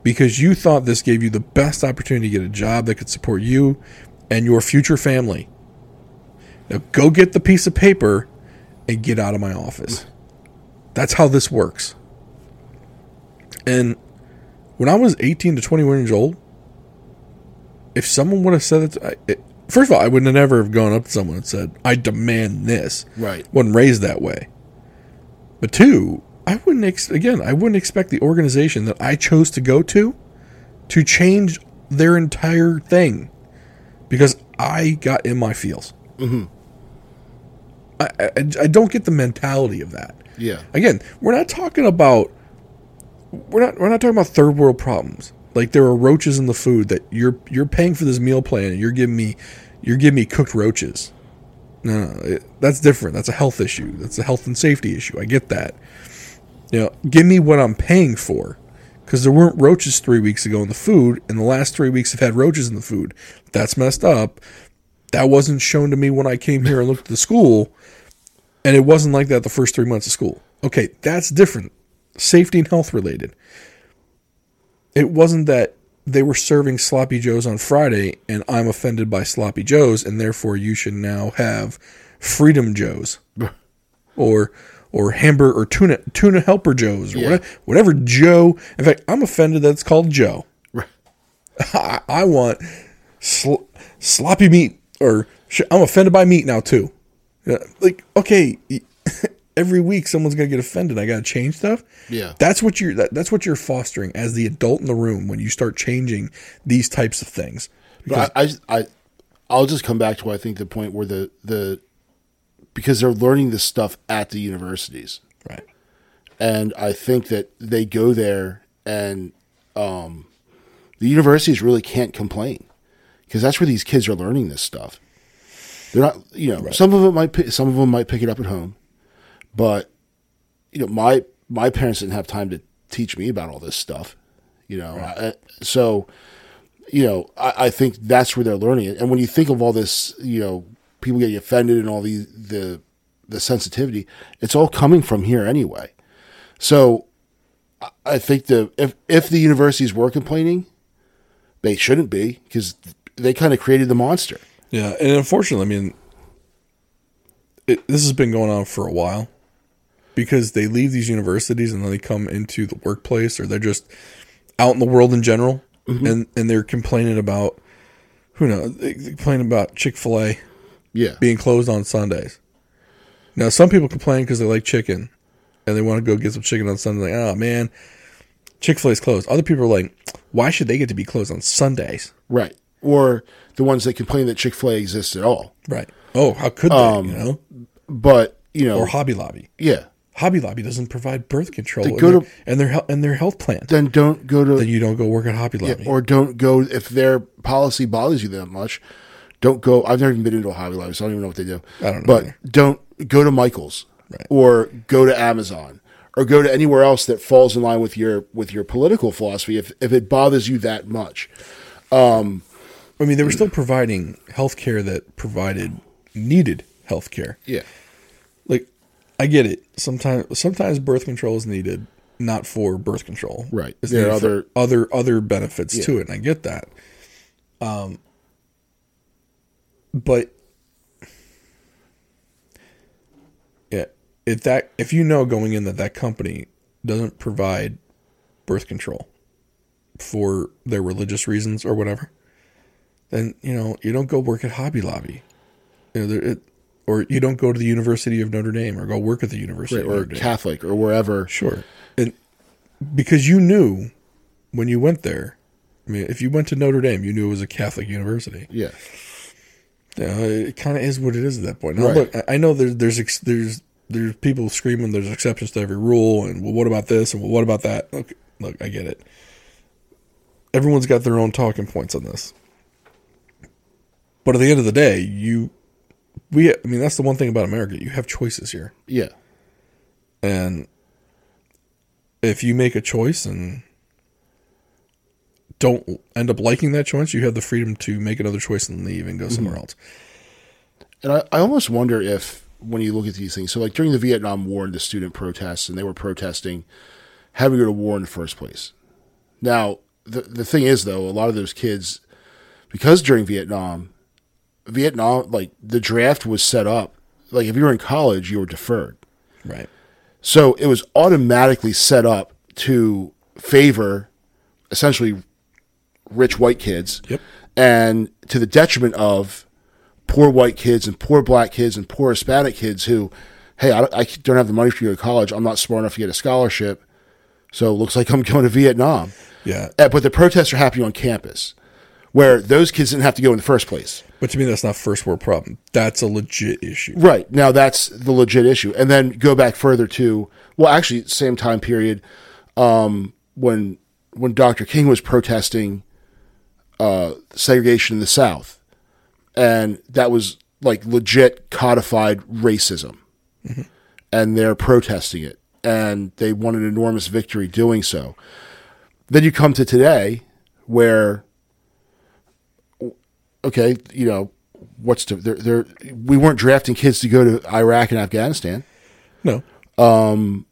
because you thought this gave you the best opportunity to get a job that could support you and your future family. Now go get the piece of paper and get out of my office. That's how this works. And when I was 18 to 21 years old, if someone would have said that, I, it, first of all, I would have never have gone up to someone and said, I demand this. Right. Wasn't raised that way. But two, I wouldn't, ex- again, I wouldn't expect the organization that I chose to go to to change their entire thing because I got in my feels. Mm-hmm. I, I, I don't get the mentality of that. Yeah. Again, we're not talking about we're not we're not talking about third world problems. Like there are roaches in the food that you're you're paying for this meal plan and you're giving me you're giving me cooked roaches. No, no, it, that's different. That's a health issue. That's a health and safety issue. I get that. You know, give me what I'm paying for. Because there weren't roaches three weeks ago in the food, and the last three weeks have had roaches in the food. That's messed up. That wasn't shown to me when I came here and looked at the school, and it wasn't like that the first three months of school. Okay, that's different. Safety and health related. It wasn't that they were serving sloppy joes on Friday and I'm offended by sloppy joes and therefore you should now have freedom joes [LAUGHS] or or hamburger or tuna tuna helper joes or Yeah. whatever, whatever joe. In fact, I'm offended that it's called joe. Right. [LAUGHS] I, I want sl- sloppy meat, or sh- I'm offended by meat now too. Like, okay, [LAUGHS] every week someone's gonna get offended. I gotta change stuff. Yeah. that's what you're. That, that's what you're fostering as the adult in the room when you start changing these types of things. But I, I, I, I'll just come back to I think the point where the the because they're learning this stuff at the universities, Right. and I think that they go there and um, the universities really can't complain because that's where these kids are learning this stuff. They're not, you know, some of it might, some of them might pick it up at home, but you know, my my parents didn't have time to teach me about all this stuff, you know, I, so you know, I, I think that's where they're learning it. And when you think of all this, you know, people getting offended and all the the the sensitivity, it's all coming from here anyway. So I- I think the if if the universities were complaining, they shouldn't be because they kind of created the monster. Yeah, and unfortunately, I mean, it, this has been going on for a while because they leave these universities and then they come into the workplace or they're just out in the world in general mm-hmm. and and they're complaining about who knows they complain about Chick Fil A Yeah, being closed on Sundays. Now, some people complain because they like chicken and they want to go get some chicken on Sunday. Like, oh man, Chick Fil A is closed. Other people are like, why should they get to be closed on Sundays? right. Or the ones that complain that Chick Fil A exists at all. Right. Oh, how could they? Um, you know, But you know, or Hobby Lobby. yeah, Hobby Lobby doesn't provide birth control in go their, to- and their health and their health plan. then don't go to Then you don't go work at Hobby Lobby. or don't go if their policy bothers you that much. Don't go. I've never even been into a Hobby Lobby, so I don't even know what they do. I don't know But either. don't go to Michaels Right. or go to Amazon or go to anywhere else that falls in line with your with your political philosophy. If if it bothers you that much, um, I mean, they were still providing health care that provided needed health care. yeah, Like, I get it. Sometimes sometimes birth control is needed, not for birth control. Right. It's There are other- other other benefits to it, and I get that. Um, but yeah, if that if you know going in that that company doesn't provide birth control for their religious reasons or whatever, then you know you don't go work at Hobby Lobby, you know, there, it, or you don't go to the University of Notre Dame or go work at the University Right, of or Notre Dame. Catholic or wherever. Sure, and because you knew when you went there. I mean, if you went to Notre Dame, you knew it was a Catholic university. Yeah. Know, it kind of is what it is at that point. Now, Right. look, I- I know there's there's there's there's people screaming there's exceptions to every rule, and well, what about this, and well, what about that? Look, look, I get it. Everyone's got their own talking points on this, but at the end of the day, you, we, I mean, that's the one thing about America. You have choices here, Yeah. and if you make a choice and don't end up liking that choice, you have the freedom to make another choice and leave and go mm-hmm. somewhere else. And I, I almost wonder if when you look at these things, so like during the Vietnam War and the student protests, and they were protesting having to go to war in the first place. Now, the the thing is though, a lot of those kids, because during Vietnam, Vietnam like the draft was set up. Like if you were in college, you were deferred. Right. So it was automatically set up to favor essentially rich white kids. Yep. And to the detriment of poor white kids and poor black kids and poor Hispanic kids who, hey, I don't, I don't have the money for you to college. I'm not smart enough to get a scholarship. So it looks like I'm [LAUGHS] going to Vietnam. Yeah. Uh, But the protests are happening on campus where those kids didn't have to go in the first place. But to me, that's not first world problem. That's a legit issue. Right. Now that's the legit issue. And then go back further to well, actually same time period, um, when when Dr. King was protesting uh, segregation in the South. And that was like legit codified racism. And they're protesting it. And they won an enormous victory doing so. Then you come to today where okay, you know, what's to they're, they're we weren't drafting kids to go to Iraq and Afghanistan. No. Um,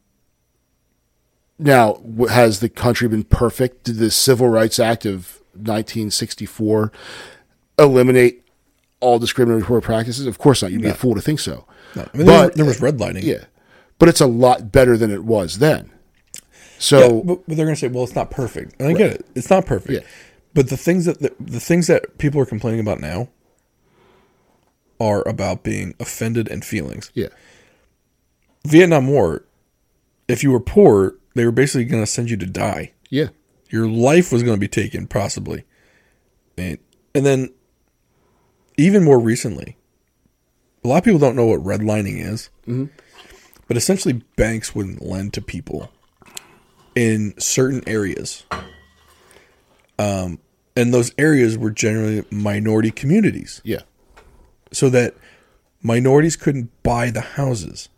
now, has the country been perfect? Did the Civil Rights Act of 1964 eliminate all discriminatory practices? Of course not. You'd be a fool to think so. no. I mean, But- there, there was redlining. Yeah, but it's a lot better than it was then. So Yeah, but, but they're going to say, well, it's not perfect. And I get it. It's not perfect. Yeah. But the things that the, the things that people are complaining about now are about being offended and feelings. yeah, Vietnam War, if you were poor, they were basically going to send you to die. yeah, Your life was going to be taken, possibly. And, and then, even more recently, a lot of people don't know what redlining is. Mm-hmm. But essentially, banks wouldn't lend to people in certain areas. Um, and those areas were generally minority communities yeah, so that minorities couldn't buy the houses.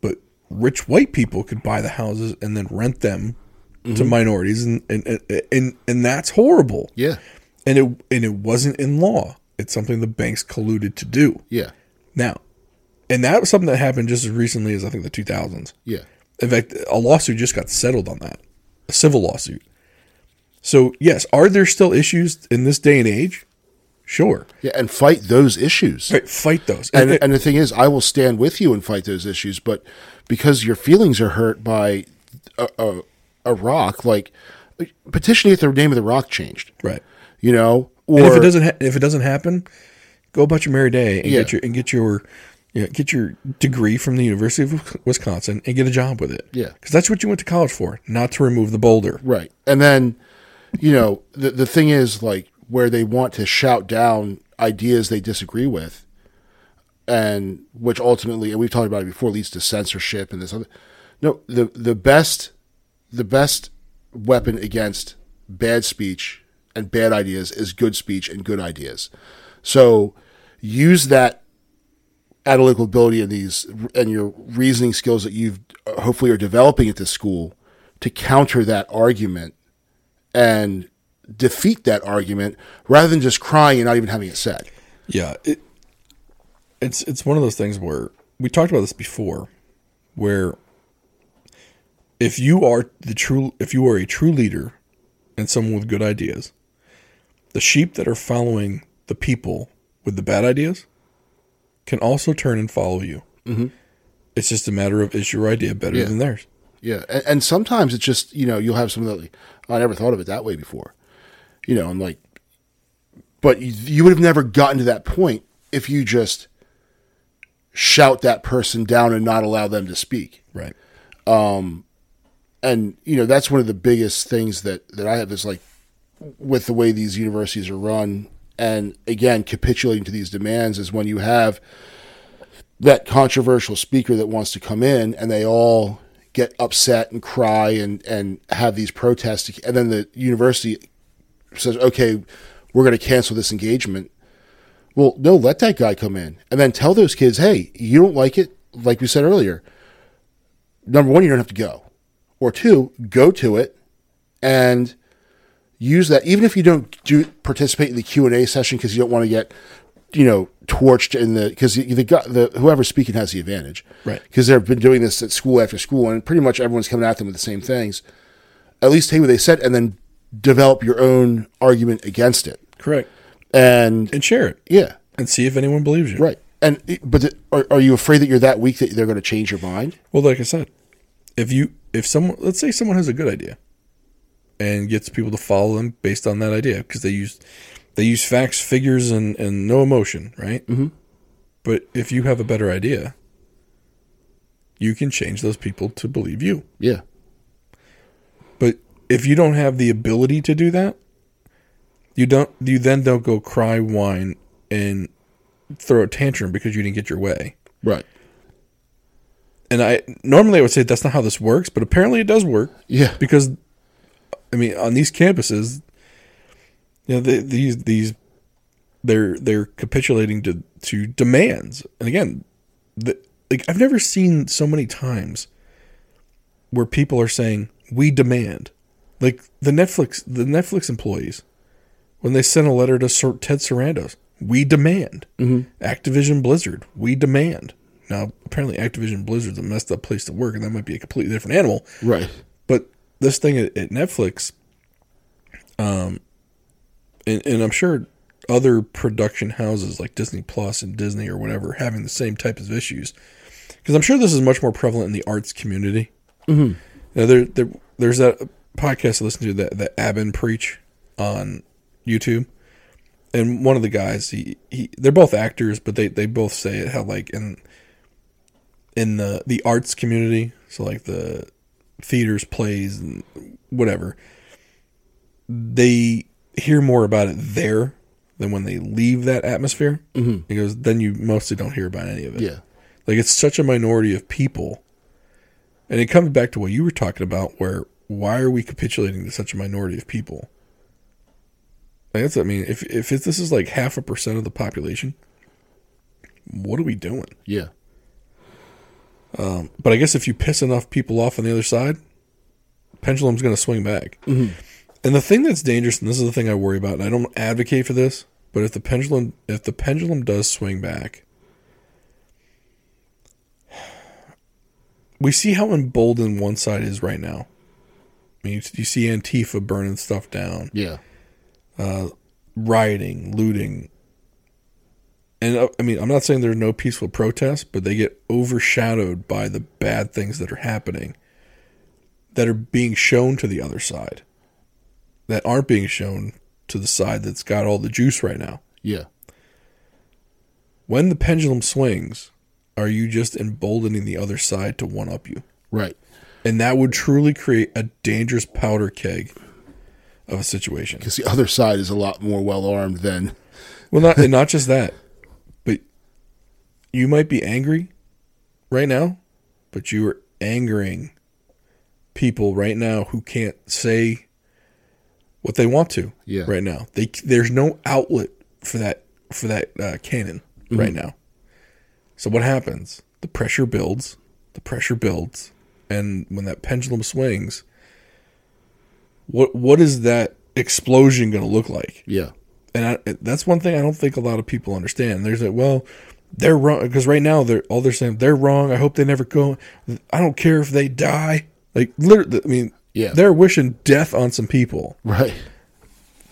But rich white people could buy the houses and then rent them to minorities and and, and and and that's horrible. yeah, And it and it wasn't in law. It's something the banks colluded to do. yeah, Now, and that was something that happened just as recently as I think the 2000s. yeah, In fact, a lawsuit just got settled on that, a civil lawsuit. So, yes, are there still issues in this day and age? Sure. yeah, and fight those issues. Right, fight those. And, And- and the thing is, I will stand with you and fight those issues, but because your feelings are hurt by a, a, a rock, like petition if the name of the rock changed, right. you know, or And if it doesn't ha- if it doesn't happen, go about your merry day and Yeah. get your and get your you know, get your degree from the University of Wisconsin and get a job with it. Yeah. because that's what you went to college for, not to remove the boulder. right, and then you know the the thing is like where they want to shout down ideas they disagree with, and which ultimately, and we've talked about it before, leads to censorship and this other. No, the the best the best weapon against bad speech and bad ideas is good speech and good ideas. So use that analytical ability and these and your reasoning skills that you've hopefully are developing at this school to counter that argument and defeat that argument rather than just crying and not even having it said. Yeah, it, it's it's one of those things where we talked about this before, where if you are the true if you are a true leader and someone with good ideas, the sheep that are following the people with the bad ideas can also turn and follow you. Mm-hmm. It's just a matter of is your idea better Yeah. than theirs? Yeah, and, and sometimes it's just you know you'll have some that like, I never thought of it that way before, you know, and like But you, you would have never gotten to that point if you just shout that person down and not allow them to speak. Right. Um, And you know that's one of the biggest things that that I have is like with the way these universities are run, and again capitulating to these demands is when you have that controversial speaker that wants to come in and they all get upset and cry and and have these protests. And then the university says okay we're going to cancel this engagement. Well no let that guy come in and then tell those kids hey you don't like it like we said earlier. Number one you don't have to go. Or two go to it and use that even if you don't do participate in the q&a session because you don't want to get you know torched in the because the, the whoever's speaking has the advantage. Right. because they've been doing this at school after school and pretty much everyone's coming at them with the same things. At least take what they said and then develop your own argument against it. Correct. and And share it. Yeah. And see if anyone believes you. right. And eh, but the, are, are you afraid that you're that weak that they're going to change your mind? Well, like I said, if you if someone let's say someone has a good idea and gets people to follow them based on that idea because they use they use facts, figures, and and no emotion, right? Mm-hmm. But if you have a better idea, you can change those people to believe you. yeah But if you don't have the ability to do that, you don't you then don't go cry, whine, and throw a tantrum because you didn't get your way. right And I normally I would say that's not how this works, but apparently it does work. yeah because I mean on these campuses, you know, they, these these they're they're capitulating to to demands, and again, the, like I've never seen so many times where people are saying we demand, like the Netflix the Netflix employees when they sent a letter to Sir Ted Sarandos, we demand. Activision Blizzard, we demand. Now apparently Activision Blizzard's a messed up place to work, and that might be a completely different animal. right. But this thing at, at Netflix, um, and, and I'm sure other production houses like Disney Plus and Disney or whatever having the same type of issues, because I'm sure this is much more prevalent in the arts community. Mm-hmm. Know, there, there, there's that podcast I listen to that that Abin preach on YouTube, and one of the guys, he, he they're both actors, but they they both say it how like in in the the arts community, so like the theaters, plays, and whatever, they hear more about it there than when they leave that atmosphere. Mm-hmm. Because then you mostly don't hear about any of it. yeah Like it's such a minority of people. And it comes back to what you were talking about, where why are we capitulating to such a minority of people? Like that's, I mean, if if it, this is like half a percent of the population, what are we doing? yeah But I guess if you piss enough people off on the other side, pendulum's going to swing back. And the thing that's dangerous, and this is the thing I worry about, and I don't advocate for this, but if the pendulum if the pendulum does swing back, we see how emboldened one side is right now. I mean, you, you see Antifa burning stuff down yeah rioting, looting. And uh, I mean, I'm not saying there's no peaceful protests, but they get overshadowed by the bad things that are happening that are being shown to the other side that aren't being shown to the side that's got all the juice right now. yeah When the pendulum swings, are you just emboldening the other side to one up you? right And that would truly create a dangerous powder keg of a situation. because the other side is a lot more well armed than Well, not and not just that, but you might be angry right now, but you are angering people right now who can't say what they want to. Yeah. Right now, they there's no outlet for that for that uh, cannon right now. So what happens? The pressure builds. The pressure builds, and when that pendulum swings, what what is that explosion going to look like? yeah and I, that's one thing I don't think a lot of people understand. There's like, well, they're wrong because right now they're all they're saying they're wrong. I hope they never go. I don't care if they die. Like literally, I mean, Yeah. they're wishing death on some people right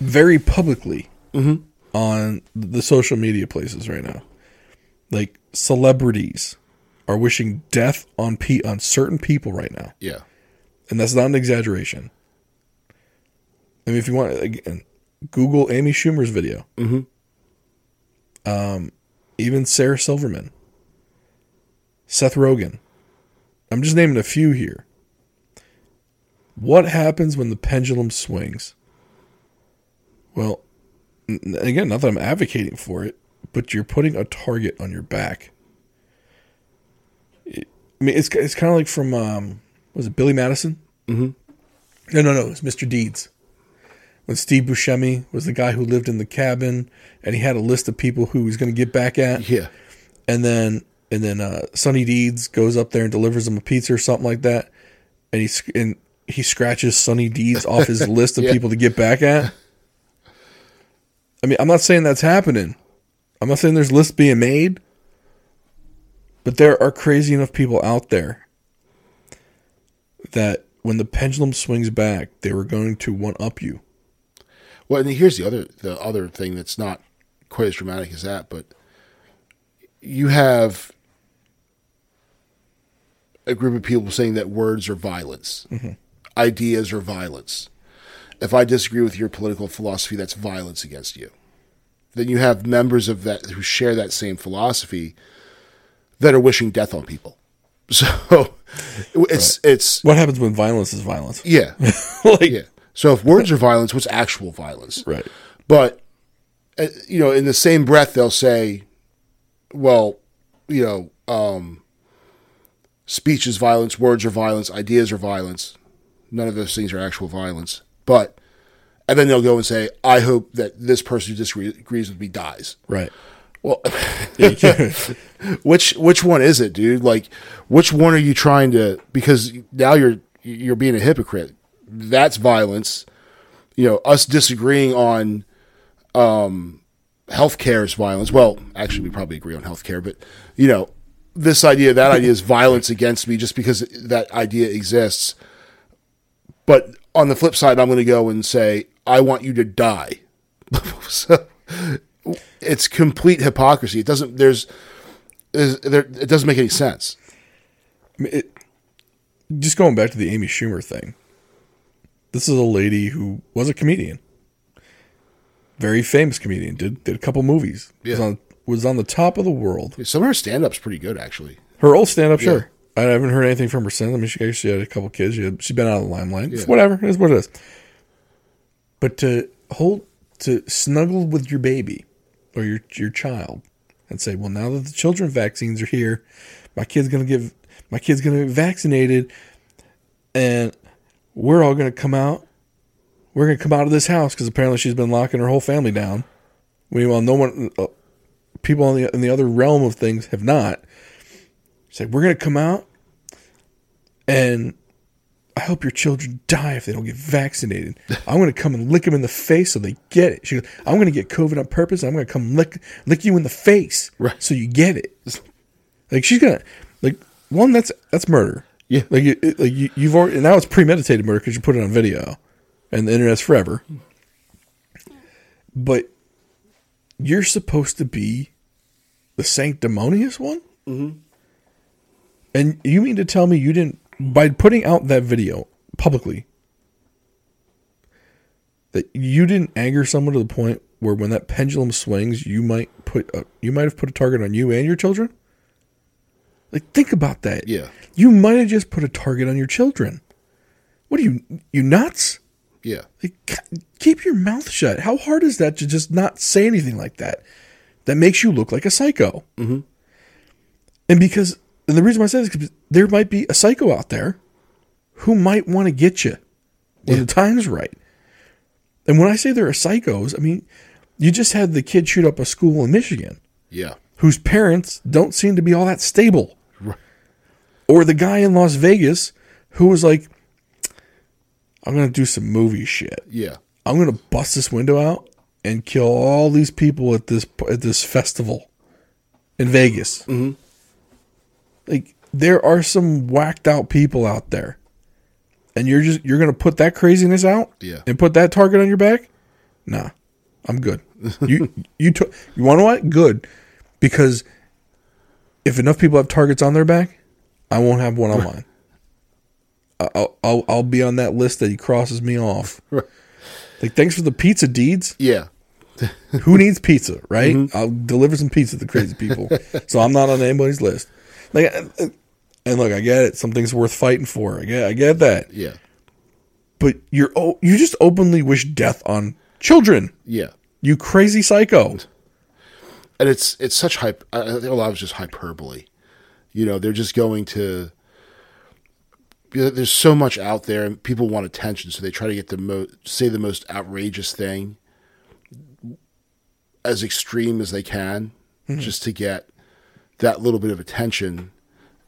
very publicly on the social media places right now. Like celebrities are wishing death on pe- on certain people right now yeah and that's not an exaggeration. I mean, if you want, again, Google Amy Schumer's video. Mm-hmm. Um, even Sarah Silverman, Seth Rogen. I'm just naming a few here. What happens when the pendulum swings? Well, again, not that I'm advocating for it, but you're putting a target on your back. It- I mean, it's it's kind of like from um, was it Billy Madison? Mm-hmm. No, no, no. It's Mr. Deeds. When Steve Buscemi was the guy who lived in the cabin, and he had a list of people who he was going to get back at, Yeah. and then and then uh, Sonny Deeds goes up there and delivers him a pizza or something like that, and he sc- and he scratches Sonny Deeds off his [LAUGHS] list of Yeah. people to get back at. I mean, I'm not saying that's happening. I'm not saying there's lists being made, but there are crazy enough people out there that when the pendulum swings back, they were going to one up you. Well, and here's the other the other thing that's not quite as dramatic as that, but you have a group of people saying that words are violence, mm-hmm. Ideas or violence. If I disagree with your political philosophy, that's violence against you. Then you have members of that who share that same philosophy that are wishing death on people. [LAUGHS] So it's it's What happens when violence is violence? yeah [LAUGHS] like, yeah. So if words are violence, what's actual violence? right. But uh, you know, in the same breath, they'll say, "Well, you know, um, speech is violence, words are violence, ideas are violence. None of those things are actual violence." But and then they'll go and say, "I hope that this person who disagrees with me dies." Right. Well, [LAUGHS] Yeah, you can't- [LAUGHS] which which one is it, dude? Like, which one are you trying to? Because now you're you're being a hypocrite. That's violence. You know, us disagreeing on um, healthcare is violence. Well, actually, we probably agree on healthcare, but you know, this idea, that idea is violence against me just because that idea exists. But on the flip side, I'm going to go and say, I want you to die. [LAUGHS] so it's complete hypocrisy. It doesn't. There's, there's there. It doesn't make any sense. I mean, it, just going back to the Amy Schumer thing. This is a lady who was a comedian, very famous comedian. Did did a couple movies. Was on was on the top of the world. Some of her stand-up's pretty good, actually. Her old stand up, sure. I haven't heard anything from her since. I mean, she, she had a couple kids. She had, she's been out of the limelight. Yeah. Whatever, it is what it is. But to hold, to snuggle with your baby or your your child and say, well, now that the children vaccines are here, my kid's gonna get my kid's gonna get vaccinated, and we're all gonna come out. We're gonna come out of this house because apparently she's been locking her whole family down. Meanwhile, no one, uh, people in the in the other realm of things have not. Say we're gonna come out, and I hope your children die if they don't get vaccinated. I'm gonna come and lick them in the face so they get it. She goes, I'm gonna get COVID on purpose. I'm gonna come lick lick you in the face Right. so you get it. Like she's gonna like one that's that's murder. Yeah. like you, like you, you've already now it's premeditated murder because you put it on video, and the internet's forever. But you're supposed to be the sanctimonious one. Mm-hmm. And you mean to tell me you didn't, by putting out that video publicly, that you didn't anger someone to the point where when that pendulum swings, you might put, a, you might have put a target on you and your children? Like, think about that. Yeah. You might have just put a target on your children. What are you, you nuts? Yeah. Like, keep your mouth shut. How hard is that to just not say anything like that? That makes you look like a psycho. Mm-hmm. And because, and the reason why I say this is because there might be a psycho out there who might want to get you when the time's right. And when I say there are psychos, I mean, you just had the kid shoot up a school in Michigan Yeah. whose parents don't seem to be all that stable. Right. Or the guy in Las Vegas who was like, I'm going to do some movie shit. Yeah. I'm gonna bust this window out and kill all these people at this at this festival in Vegas. Mm-hmm. Like there are some whacked out people out there, and you're just you're gonna put that craziness out, Yeah. and put that target on your back. Nah, I'm good. [LAUGHS] you you took you want to what? Good, because if enough people have targets on their back, I won't have one on mine. I- I'll, I'll I'll be on that list that he crosses me off. [LAUGHS] Like, thanks for the pizza deeds. Yeah. Who needs pizza, right? Mm-hmm. I'll deliver some pizza to crazy people. [LAUGHS] so I'm not on anybody's list. Like, and look, I get it. Something's worth fighting for. I get, I get that. Yeah. But you're, oh, you just openly wish death on children. Yeah. You crazy psycho. and it's it's such hype. I I think a lot of it's just hyperbole. You know, they're just going to. you know, There's so much out there, and people want attention, so they try to get the most, say the most outrageous thing, as extreme as they can, mm-hmm. just to get that little bit of attention.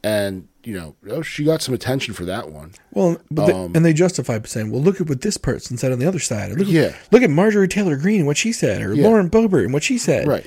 And you know, oh, she got some attention for that one. Well, they- Um, and they justify saying, "Well, look at what this person said on the other side." Or look, Yeah. at, look at Marjorie Taylor Greene and what she said, or Yeah. Lauren Boebert and what she said. Right.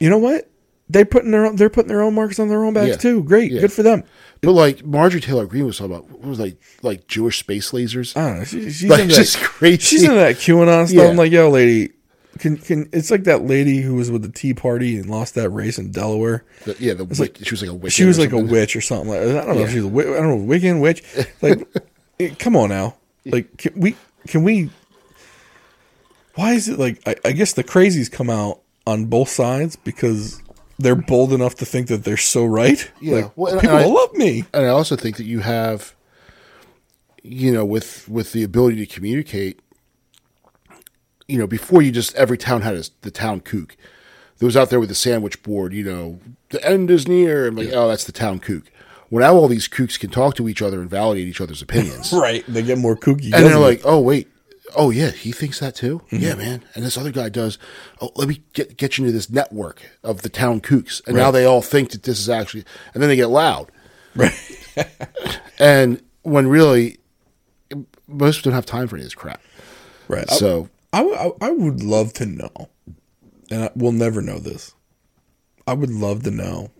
You know what? they're putting their own, they're putting their own marks on their own backs Yeah. too. Great, Yeah. good for them. But like Marjorie Taylor Greene was talking about what was like like Jewish space lasers. I don't know. She, she's Like, just that, crazy. She's into that QAnon stuff. Yeah. I'm like, yo, lady, can can it's like that lady who was with the Tea Party and lost that race in Delaware. The- yeah, the wick, she was like a witch. She was like a witch or something. Like I don't know if Yeah. she was a witch. I don't know Wiccan witch. [LAUGHS] Like, eh, come on now. Like, can we can we? Why is it like? I, I guess the crazies come out on both sides because they're bold enough to think that they're so right. Yeah. Like, Well, and people I- love me. and I also think that you have, you know, with with the ability to communicate, you know, before you just every town had a, the town kook. That was out there with the sandwich board, you know, the end is near, and like, oh, that's the town kook. Well, now all these kooks can talk to each other and validate each other's opinions, [LAUGHS] Right. They get more kooky. and they're like, oh wait, oh yeah, he thinks that too. Mm-hmm. Yeah, man, and this other guy does. Oh, let me get get you into this network of the town kooks, and now they all think that this is actually, and then they get loud. right. [LAUGHS] And when really, most don't have time for any of this crap. Right. So I, w- I- I would love to know, and I, we'll never know this. I would love to know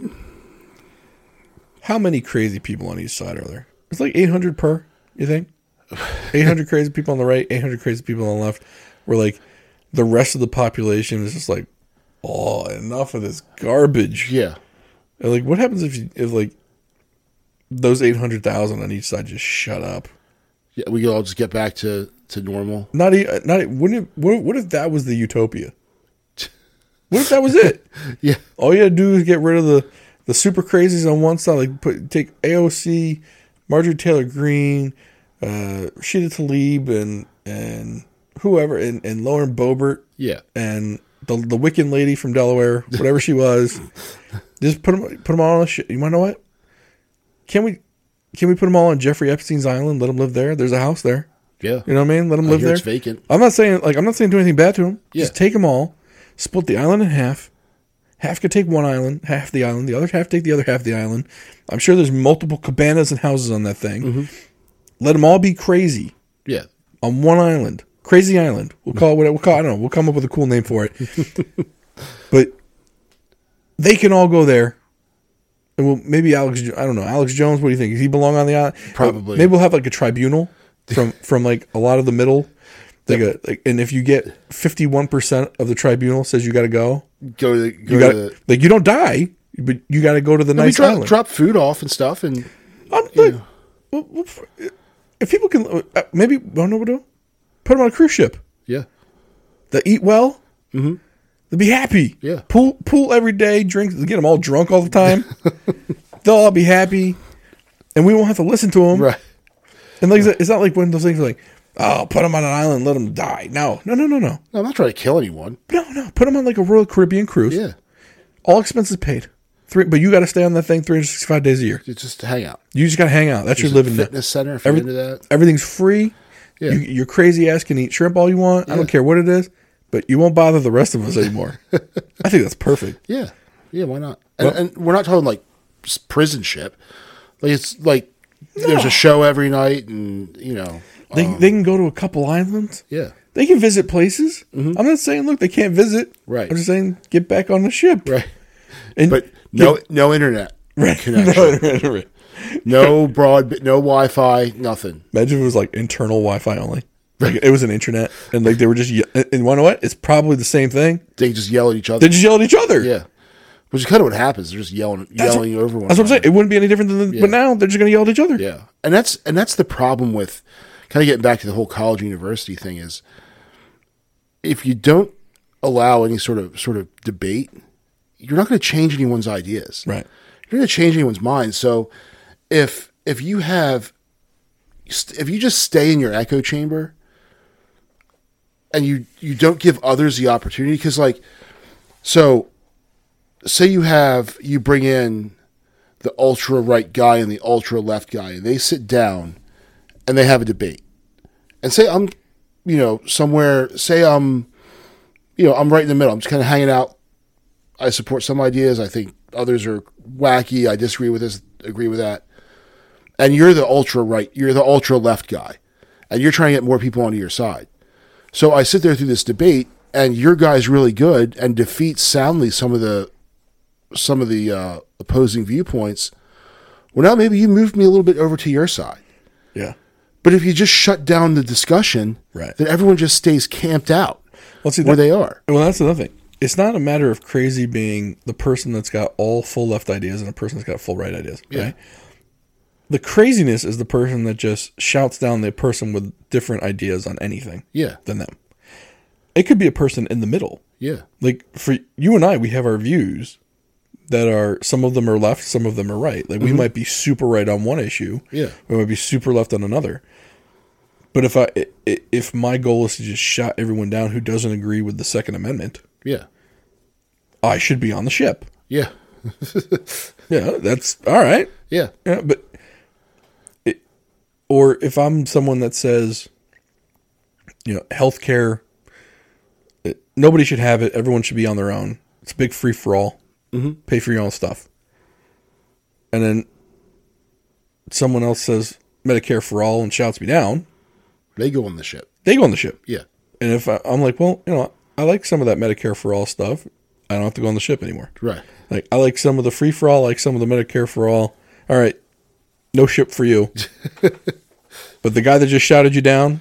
how many crazy people on each side are there. It's like 800 per, you think? [LAUGHS] 800 crazy people on the right, 800 crazy people on the left. We're like the rest of the population is just like, oh, enough of this garbage. yeah, And, like, what happens if you, if like those 800,000 on each side just shut up? Yeah, we can all just get back to to normal. Not e- not e- wouldn't it, what, what if that was the utopia? What if that was it? [LAUGHS] Yeah, All you gotta do is get rid of the the super crazies on one side, like put take AOC, Marjorie Taylor Greene, uh, Rashida Tlaib, and and whoever, and, and Lauren Boebert, yeah, and the the Wiccan lady from Delaware, whatever she was. [LAUGHS] Just put them put them all on the shit. You want to know what? Can we can we put them all on Jeffrey Epstein's island? Let them live there. There's a house there. yeah. You know what I mean? Let them I live there. it's vacant. I'm not saying like I'm not saying do anything bad to them. Yeah. Just take them all, split the island in half. Half could take one island, half the island. The other half take the other half of the island. I'm sure there's multiple cabanas and houses on that thing. Mm-hmm. Let them all be crazy Yeah, on one island, crazy island. We'll call it what we'll call. I don't know. We'll come up with a cool name for it. [LAUGHS] but they can all go there. And well, maybe Alex. I don't know. Alex Jones. What do you think? Does he belong on the island? Probably. Maybe we'll have like a tribunal [LAUGHS] from from like a lot of the middle. Like a, like, and if you get fifty one percent of the tribunal says you got to go, go to the, go you to got the. like you don't die, but you got to go to the nice drop, island. drop food off and stuff, and I'm, well, well, if people can, uh, maybe I don't know what to do. Put them on a cruise ship. yeah, They eat well. Mm-hmm. Be happy. Yeah. Pool pool every day. Drink. Get them all drunk all the time. [LAUGHS] They'll all be happy, and we won't have to listen to them. right. And like it's not like one of those things like, oh, put them on an island, let them die. No, no, no, no, no, No, I'm not trying to kill anyone. no, no. Put them on like a Royal Caribbean cruise. Yeah, All expenses paid. Three, but you got to stay on that thing 365 days a year. it's just hang out. You just got to hang out. That's your There's a living. fitness center if you're Every- into that. Everything's free. Yeah. You, your crazy ass can eat shrimp all you want. I don't care what it is, but you won't bother the rest of us anymore. I think that's perfect. [LAUGHS] Yeah, yeah. Why not? And, Well- and we're not talking like prison ship. Like it's like there's a show every night, and you know, They, they can go to a couple islands. yeah, They can visit places. I'm not saying look they can't visit. Mm-hmm. Right. I'm just saying get back on the ship. right. And But no, no internet right. [LAUGHS] connection, No, right. no broad, no Wi-Fi, nothing. Imagine if it was like internal Wi-Fi only. Like it was an internet, and like they were just. Ye- and you know what? It's probably the same thing. They just yell at each other. They just yell at each other. yeah, which is kind of what happens. They're just yelling, That's yelling what, over one. That's what I'm saying. It wouldn't be any different than. The, But now they're just going to yell at each other. Yeah, and that's and that's the problem with kind of getting back to the whole college university thing is if you don't allow any sort of sort of debate, you're not going to change anyone's ideas. Right. You're going to change anyone's mind. So if if you have if you just stay in your echo chamber and you you don't give others the opportunity because like so say you have you bring in the ultra right guy and the ultra left guy and they sit down and they have a debate. And say i'm you know somewhere say i'm you know i'm right in the middle. I'm just kind of hanging out. I support some ideas. I think others are wacky. I disagree with this agree with that. And you're the ultra right you're the ultra left guy and you're trying to get more people onto your side so I sit there through this debate, and your guy's really good and defeats soundly some of the some of the uh, opposing viewpoints. Well, now maybe you moved me a little bit over to your side. Yeah. But if you just shut down the discussion, Right. then everyone just stays camped out Well, see, where that- they are. Well, that's another thing. It's not a matter of crazy being the person that's got all full left ideas and a person that's got full right ideas. Yeah. Right? The craziness is the person that just shouts down the person with different ideas on anything Yeah, than them. It could be a person in the middle. yeah, Like for you and I, we have our views that are some of them are left, some of them are right. Like we mm-hmm. might be super right on one issue, Yeah. we might be super left on another. But if I if my goal is to just shut everyone down who doesn't agree with the Second Amendment, yeah, I should be on the ship. yeah, [LAUGHS] Yeah, that's all right. yeah, Yeah, but or if I'm someone that says, you know, healthcare, it, nobody should have it. Everyone should be on their own. It's a big free for all. Mm-hmm. Pay for your own stuff. And then someone else says Medicare for all and shouts me down. They go on the ship. They go on the ship. Yeah, And if I, I'm like, well, you know, I like some of that Medicare for all stuff. I don't have to go on the ship anymore. right. Like I like some of the free for all, I like some of the Medicare for all. All right, no ship for you. [LAUGHS] but the guy that just shouted you down,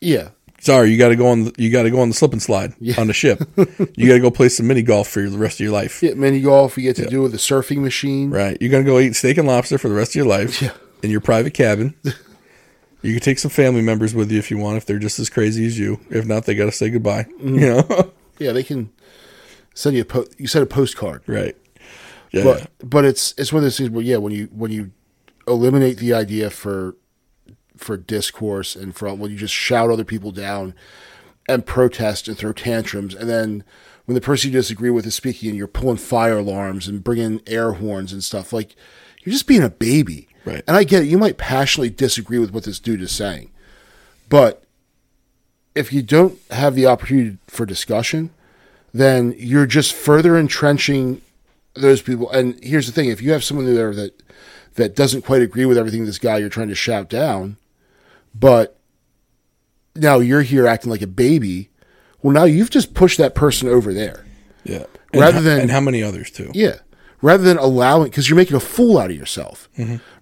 Yeah, sorry, you got to go on. The, you got to go on the slip and slide on the ship. [LAUGHS] you got to go play some mini golf for the rest of your life. yeah. Mini golf. You get to do with the surfing machine. Right, you're gonna go eat steak and lobster for the rest of your life Yeah. in your private cabin. [LAUGHS] you can take some family members with you if you want, if they're just as crazy as you. If not, they got to say goodbye. Mm-hmm. You know, [LAUGHS] Yeah, they can send you a po- you send a postcard. right? Yeah, but but it's it's one of those things where yeah when you when you eliminate the idea for for discourse and for when you just shout other people down and protest and throw tantrums. And then when the person you disagree with is speaking and you're pulling fire alarms and bringing air horns and stuff like you're just being a baby. Right. and i get it. You might passionately disagree with what this dude is saying. But if you don't have the opportunity for discussion then you're just further entrenching those people. And here's the thing: if you have someone there that that doesn't quite agree with everything this guy you're trying to shout down, but now you're here acting like a baby, well, now you've just pushed that person over there. yeah. And Rather than- and how many others too? Yeah. Rather than allowing, because you're making a fool out of yourself,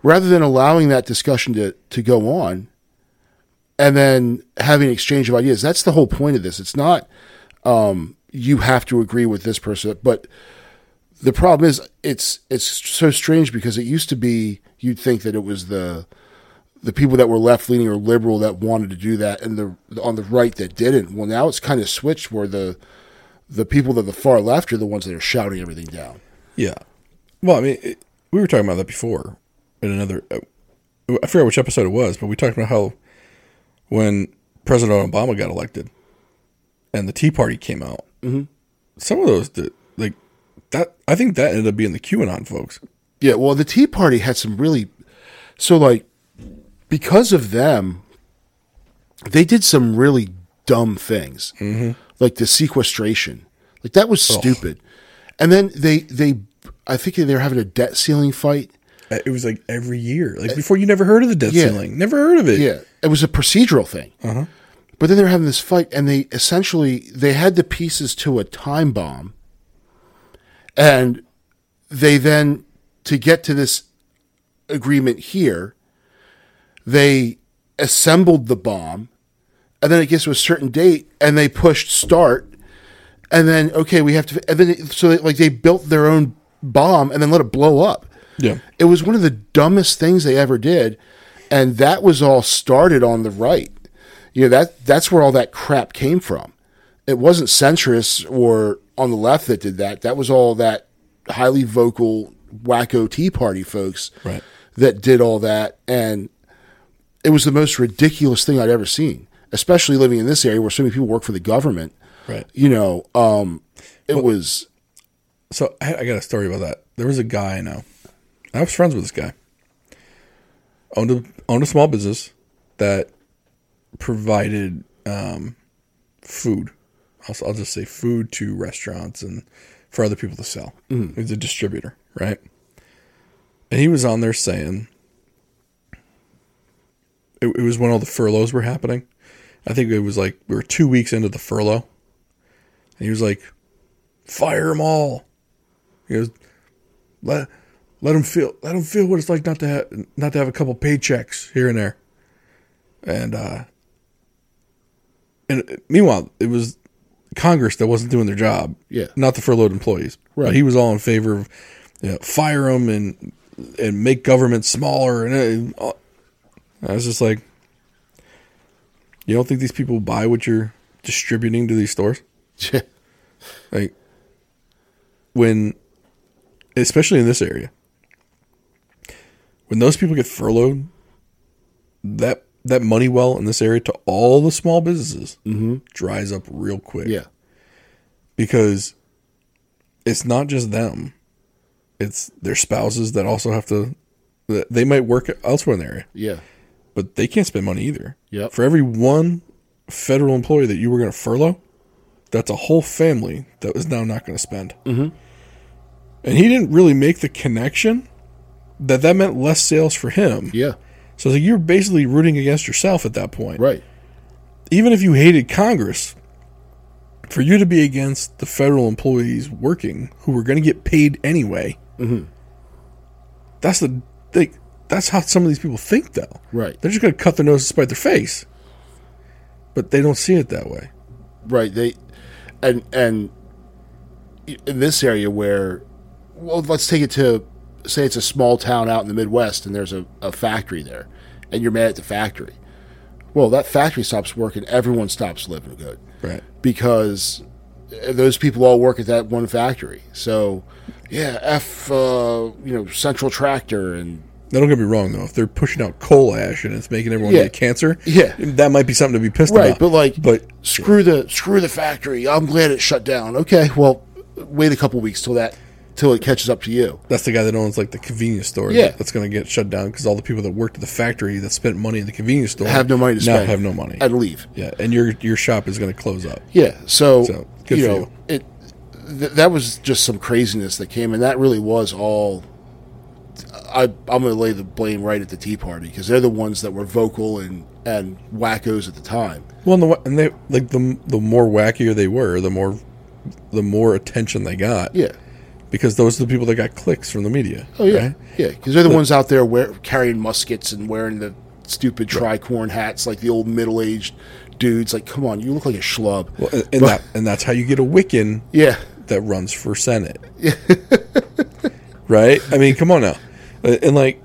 rather than allowing that discussion to, to go on and then having an exchange of ideas. That's the whole point of this. It's not um, you have to agree with this person, but the problem is it's it's so strange because it used to be you'd think that it was the the people that were left leaning or liberal that wanted to do that, and the on the right that didn't. Well, now it's kind of switched where the the people that are the far left are the ones that are shouting everything down. Yeah. Well, I mean, it, we were talking about that before in another. Uh, I forget which episode it was, but we talked about how when President Obama got elected and the Tea Party came out, mm-hmm. some of those did, that. I think that ended up being the QAnon folks. Yeah, well, the Tea Party had some really so like because of them, they did some really dumb things, mm-hmm. like the sequestration. Like that was stupid. And then they they I think they were having a debt ceiling fight. Uh, It was like every year, like before. You never heard of the debt Yeah. ceiling. Never heard of it. Yeah, it was a procedural thing. Uh-huh. But then they're having this fight, and they essentially they had the pieces to a time bomb, and they then to get to this agreement here, they assembled the bomb, and then it gets to a certain date, and they pushed start, and then okay, we have to, and then it- so they, like they built their own bomb and then let it blow up. Yeah. It was one of the dumbest things they ever did. and that was all started on the right. You know that that's where all that crap came from. It wasn't centrists or on the left that did that. That was all that highly vocal wacko Tea Party folks Right. that did all that, and it was the most ridiculous thing I'd ever seen. Especially living in this area where so many people work for the government. Right. You know, um, it was So I, I got a story about that. There was a guy I know. I was friends with this guy. Owned a owned a small business that provided um, food. I'll, I'll just say food to restaurants and for other people to sell. He's a distributor, right? And he was on there saying it, it was when all the furloughs were happening. I think it was like we were two weeks into the furlough. And he was like, "Fire them all." He goes, let let them feel let them feel what it's like not to have not to have a couple paychecks here and there. And uh and meanwhile, it was Congress that wasn't doing their job. Yeah. Not the furloughed employees. Right. But he was all in favor of you know, fire them and and make government smaller and uh, I was just like you don't think these people buy what you're distributing to these stores? [LAUGHS] Like when especially in this area. When those people get furloughed, that that money well in this area to all the small businesses dries up real quick. yeah, Because it's not just them. It's their spouses that also have to they might work elsewhere in the area, yeah, but they can't spend money either. Yep. For every one federal employee that you were going to furlough, that's a whole family that was now not going to spend. Mm-hmm. And he didn't really make the connection that that meant less sales for him. yeah. So like, you're basically rooting against yourself at that point. Right. Even if you hated Congress, for you to be against the federal employees working who were going to get paid anyway, mm-hmm. that's the they, that's how some of these people think though. Right. They're just going to cut their nose to spite their face. But they don't see it that way. Right. They and and in this area where well, let's take it to say it's a small town out in the Midwest and there's a, a factory there and you're mad at the factory. Well, that factory stops working, everyone stops living good. Right. Because those people all work at that one factory. So yeah, F uh, you know, Central Tractor and Now, don't get me wrong though. If they're pushing out coal ash and it's making everyone Yeah. get cancer, Yeah. that might be something to be pissed Right, about. but like, but screw the screw the factory. I'm glad it shut down. Okay, well, wait a couple weeks till that till it catches up to you. that's the guy that owns like the convenience store. Yeah. that's going to get shut down because all the people that worked at the factory that spent money in the convenience store Have no money to now spend. have no money. and leave. yeah, and your your shop is going to close up. Yeah, so, So, good you for know you. it. Th- that was just some craziness that came, and that really was all. I I'm going to lay the blame right at the Tea Party because they're the ones that were vocal and and wackos at the time. Well, and, the, and they like the the more wackier they were, the more the more attention they got. Yeah. Because those are the people that got clicks from the media. Oh yeah, right? yeah, because they're the ones out there wear, carrying muskets and wearing the stupid tricorn hats like the old middle aged dudes. Like, come on, you look like a schlub. Well, and, and that and that's how you get a Wiccan yeah, that runs for Senate. Yeah. [LAUGHS] right? I mean, come on now. And like,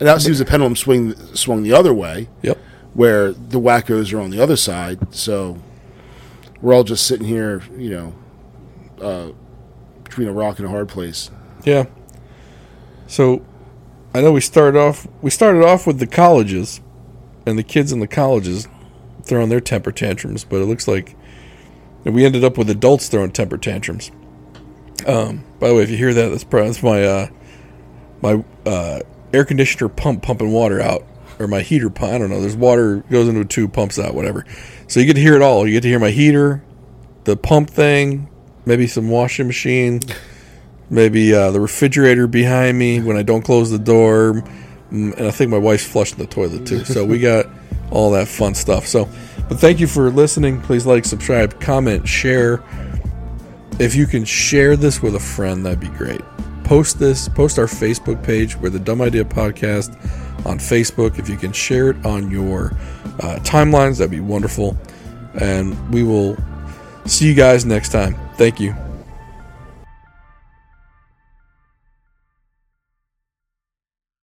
and it seems the pendulum swing swung the other way, yep. where the wackos are on the other side. So we're all just sitting here, you know, uh, between a rock and a hard place. Yeah. So, I know we started off we started off with the colleges and the kids in the colleges throwing their temper tantrums, but it looks like we ended up with adults throwing temper tantrums. Um, by the way, if you hear that, that's probably that's my uh, my uh, air conditioner pump pumping water out, or my heater pump. I don't know. There's water goes into a tube, pumps out, whatever. So you get to hear it all. You get to hear my heater, the pump thing, maybe some washing machine, maybe uh, the refrigerator behind me when I don't close the door, Mm, and I think my wife's flushing the toilet too. So we got all that fun stuff. So, but thank you for listening. Please like, subscribe, comment, share. If you can share this with a friend, that'd be great. Post this, post our Facebook page, we're the Dumb Idea Podcast on Facebook. If you can share it on your uh, timelines, that'd be wonderful. And we will see you guys next time. Thank you.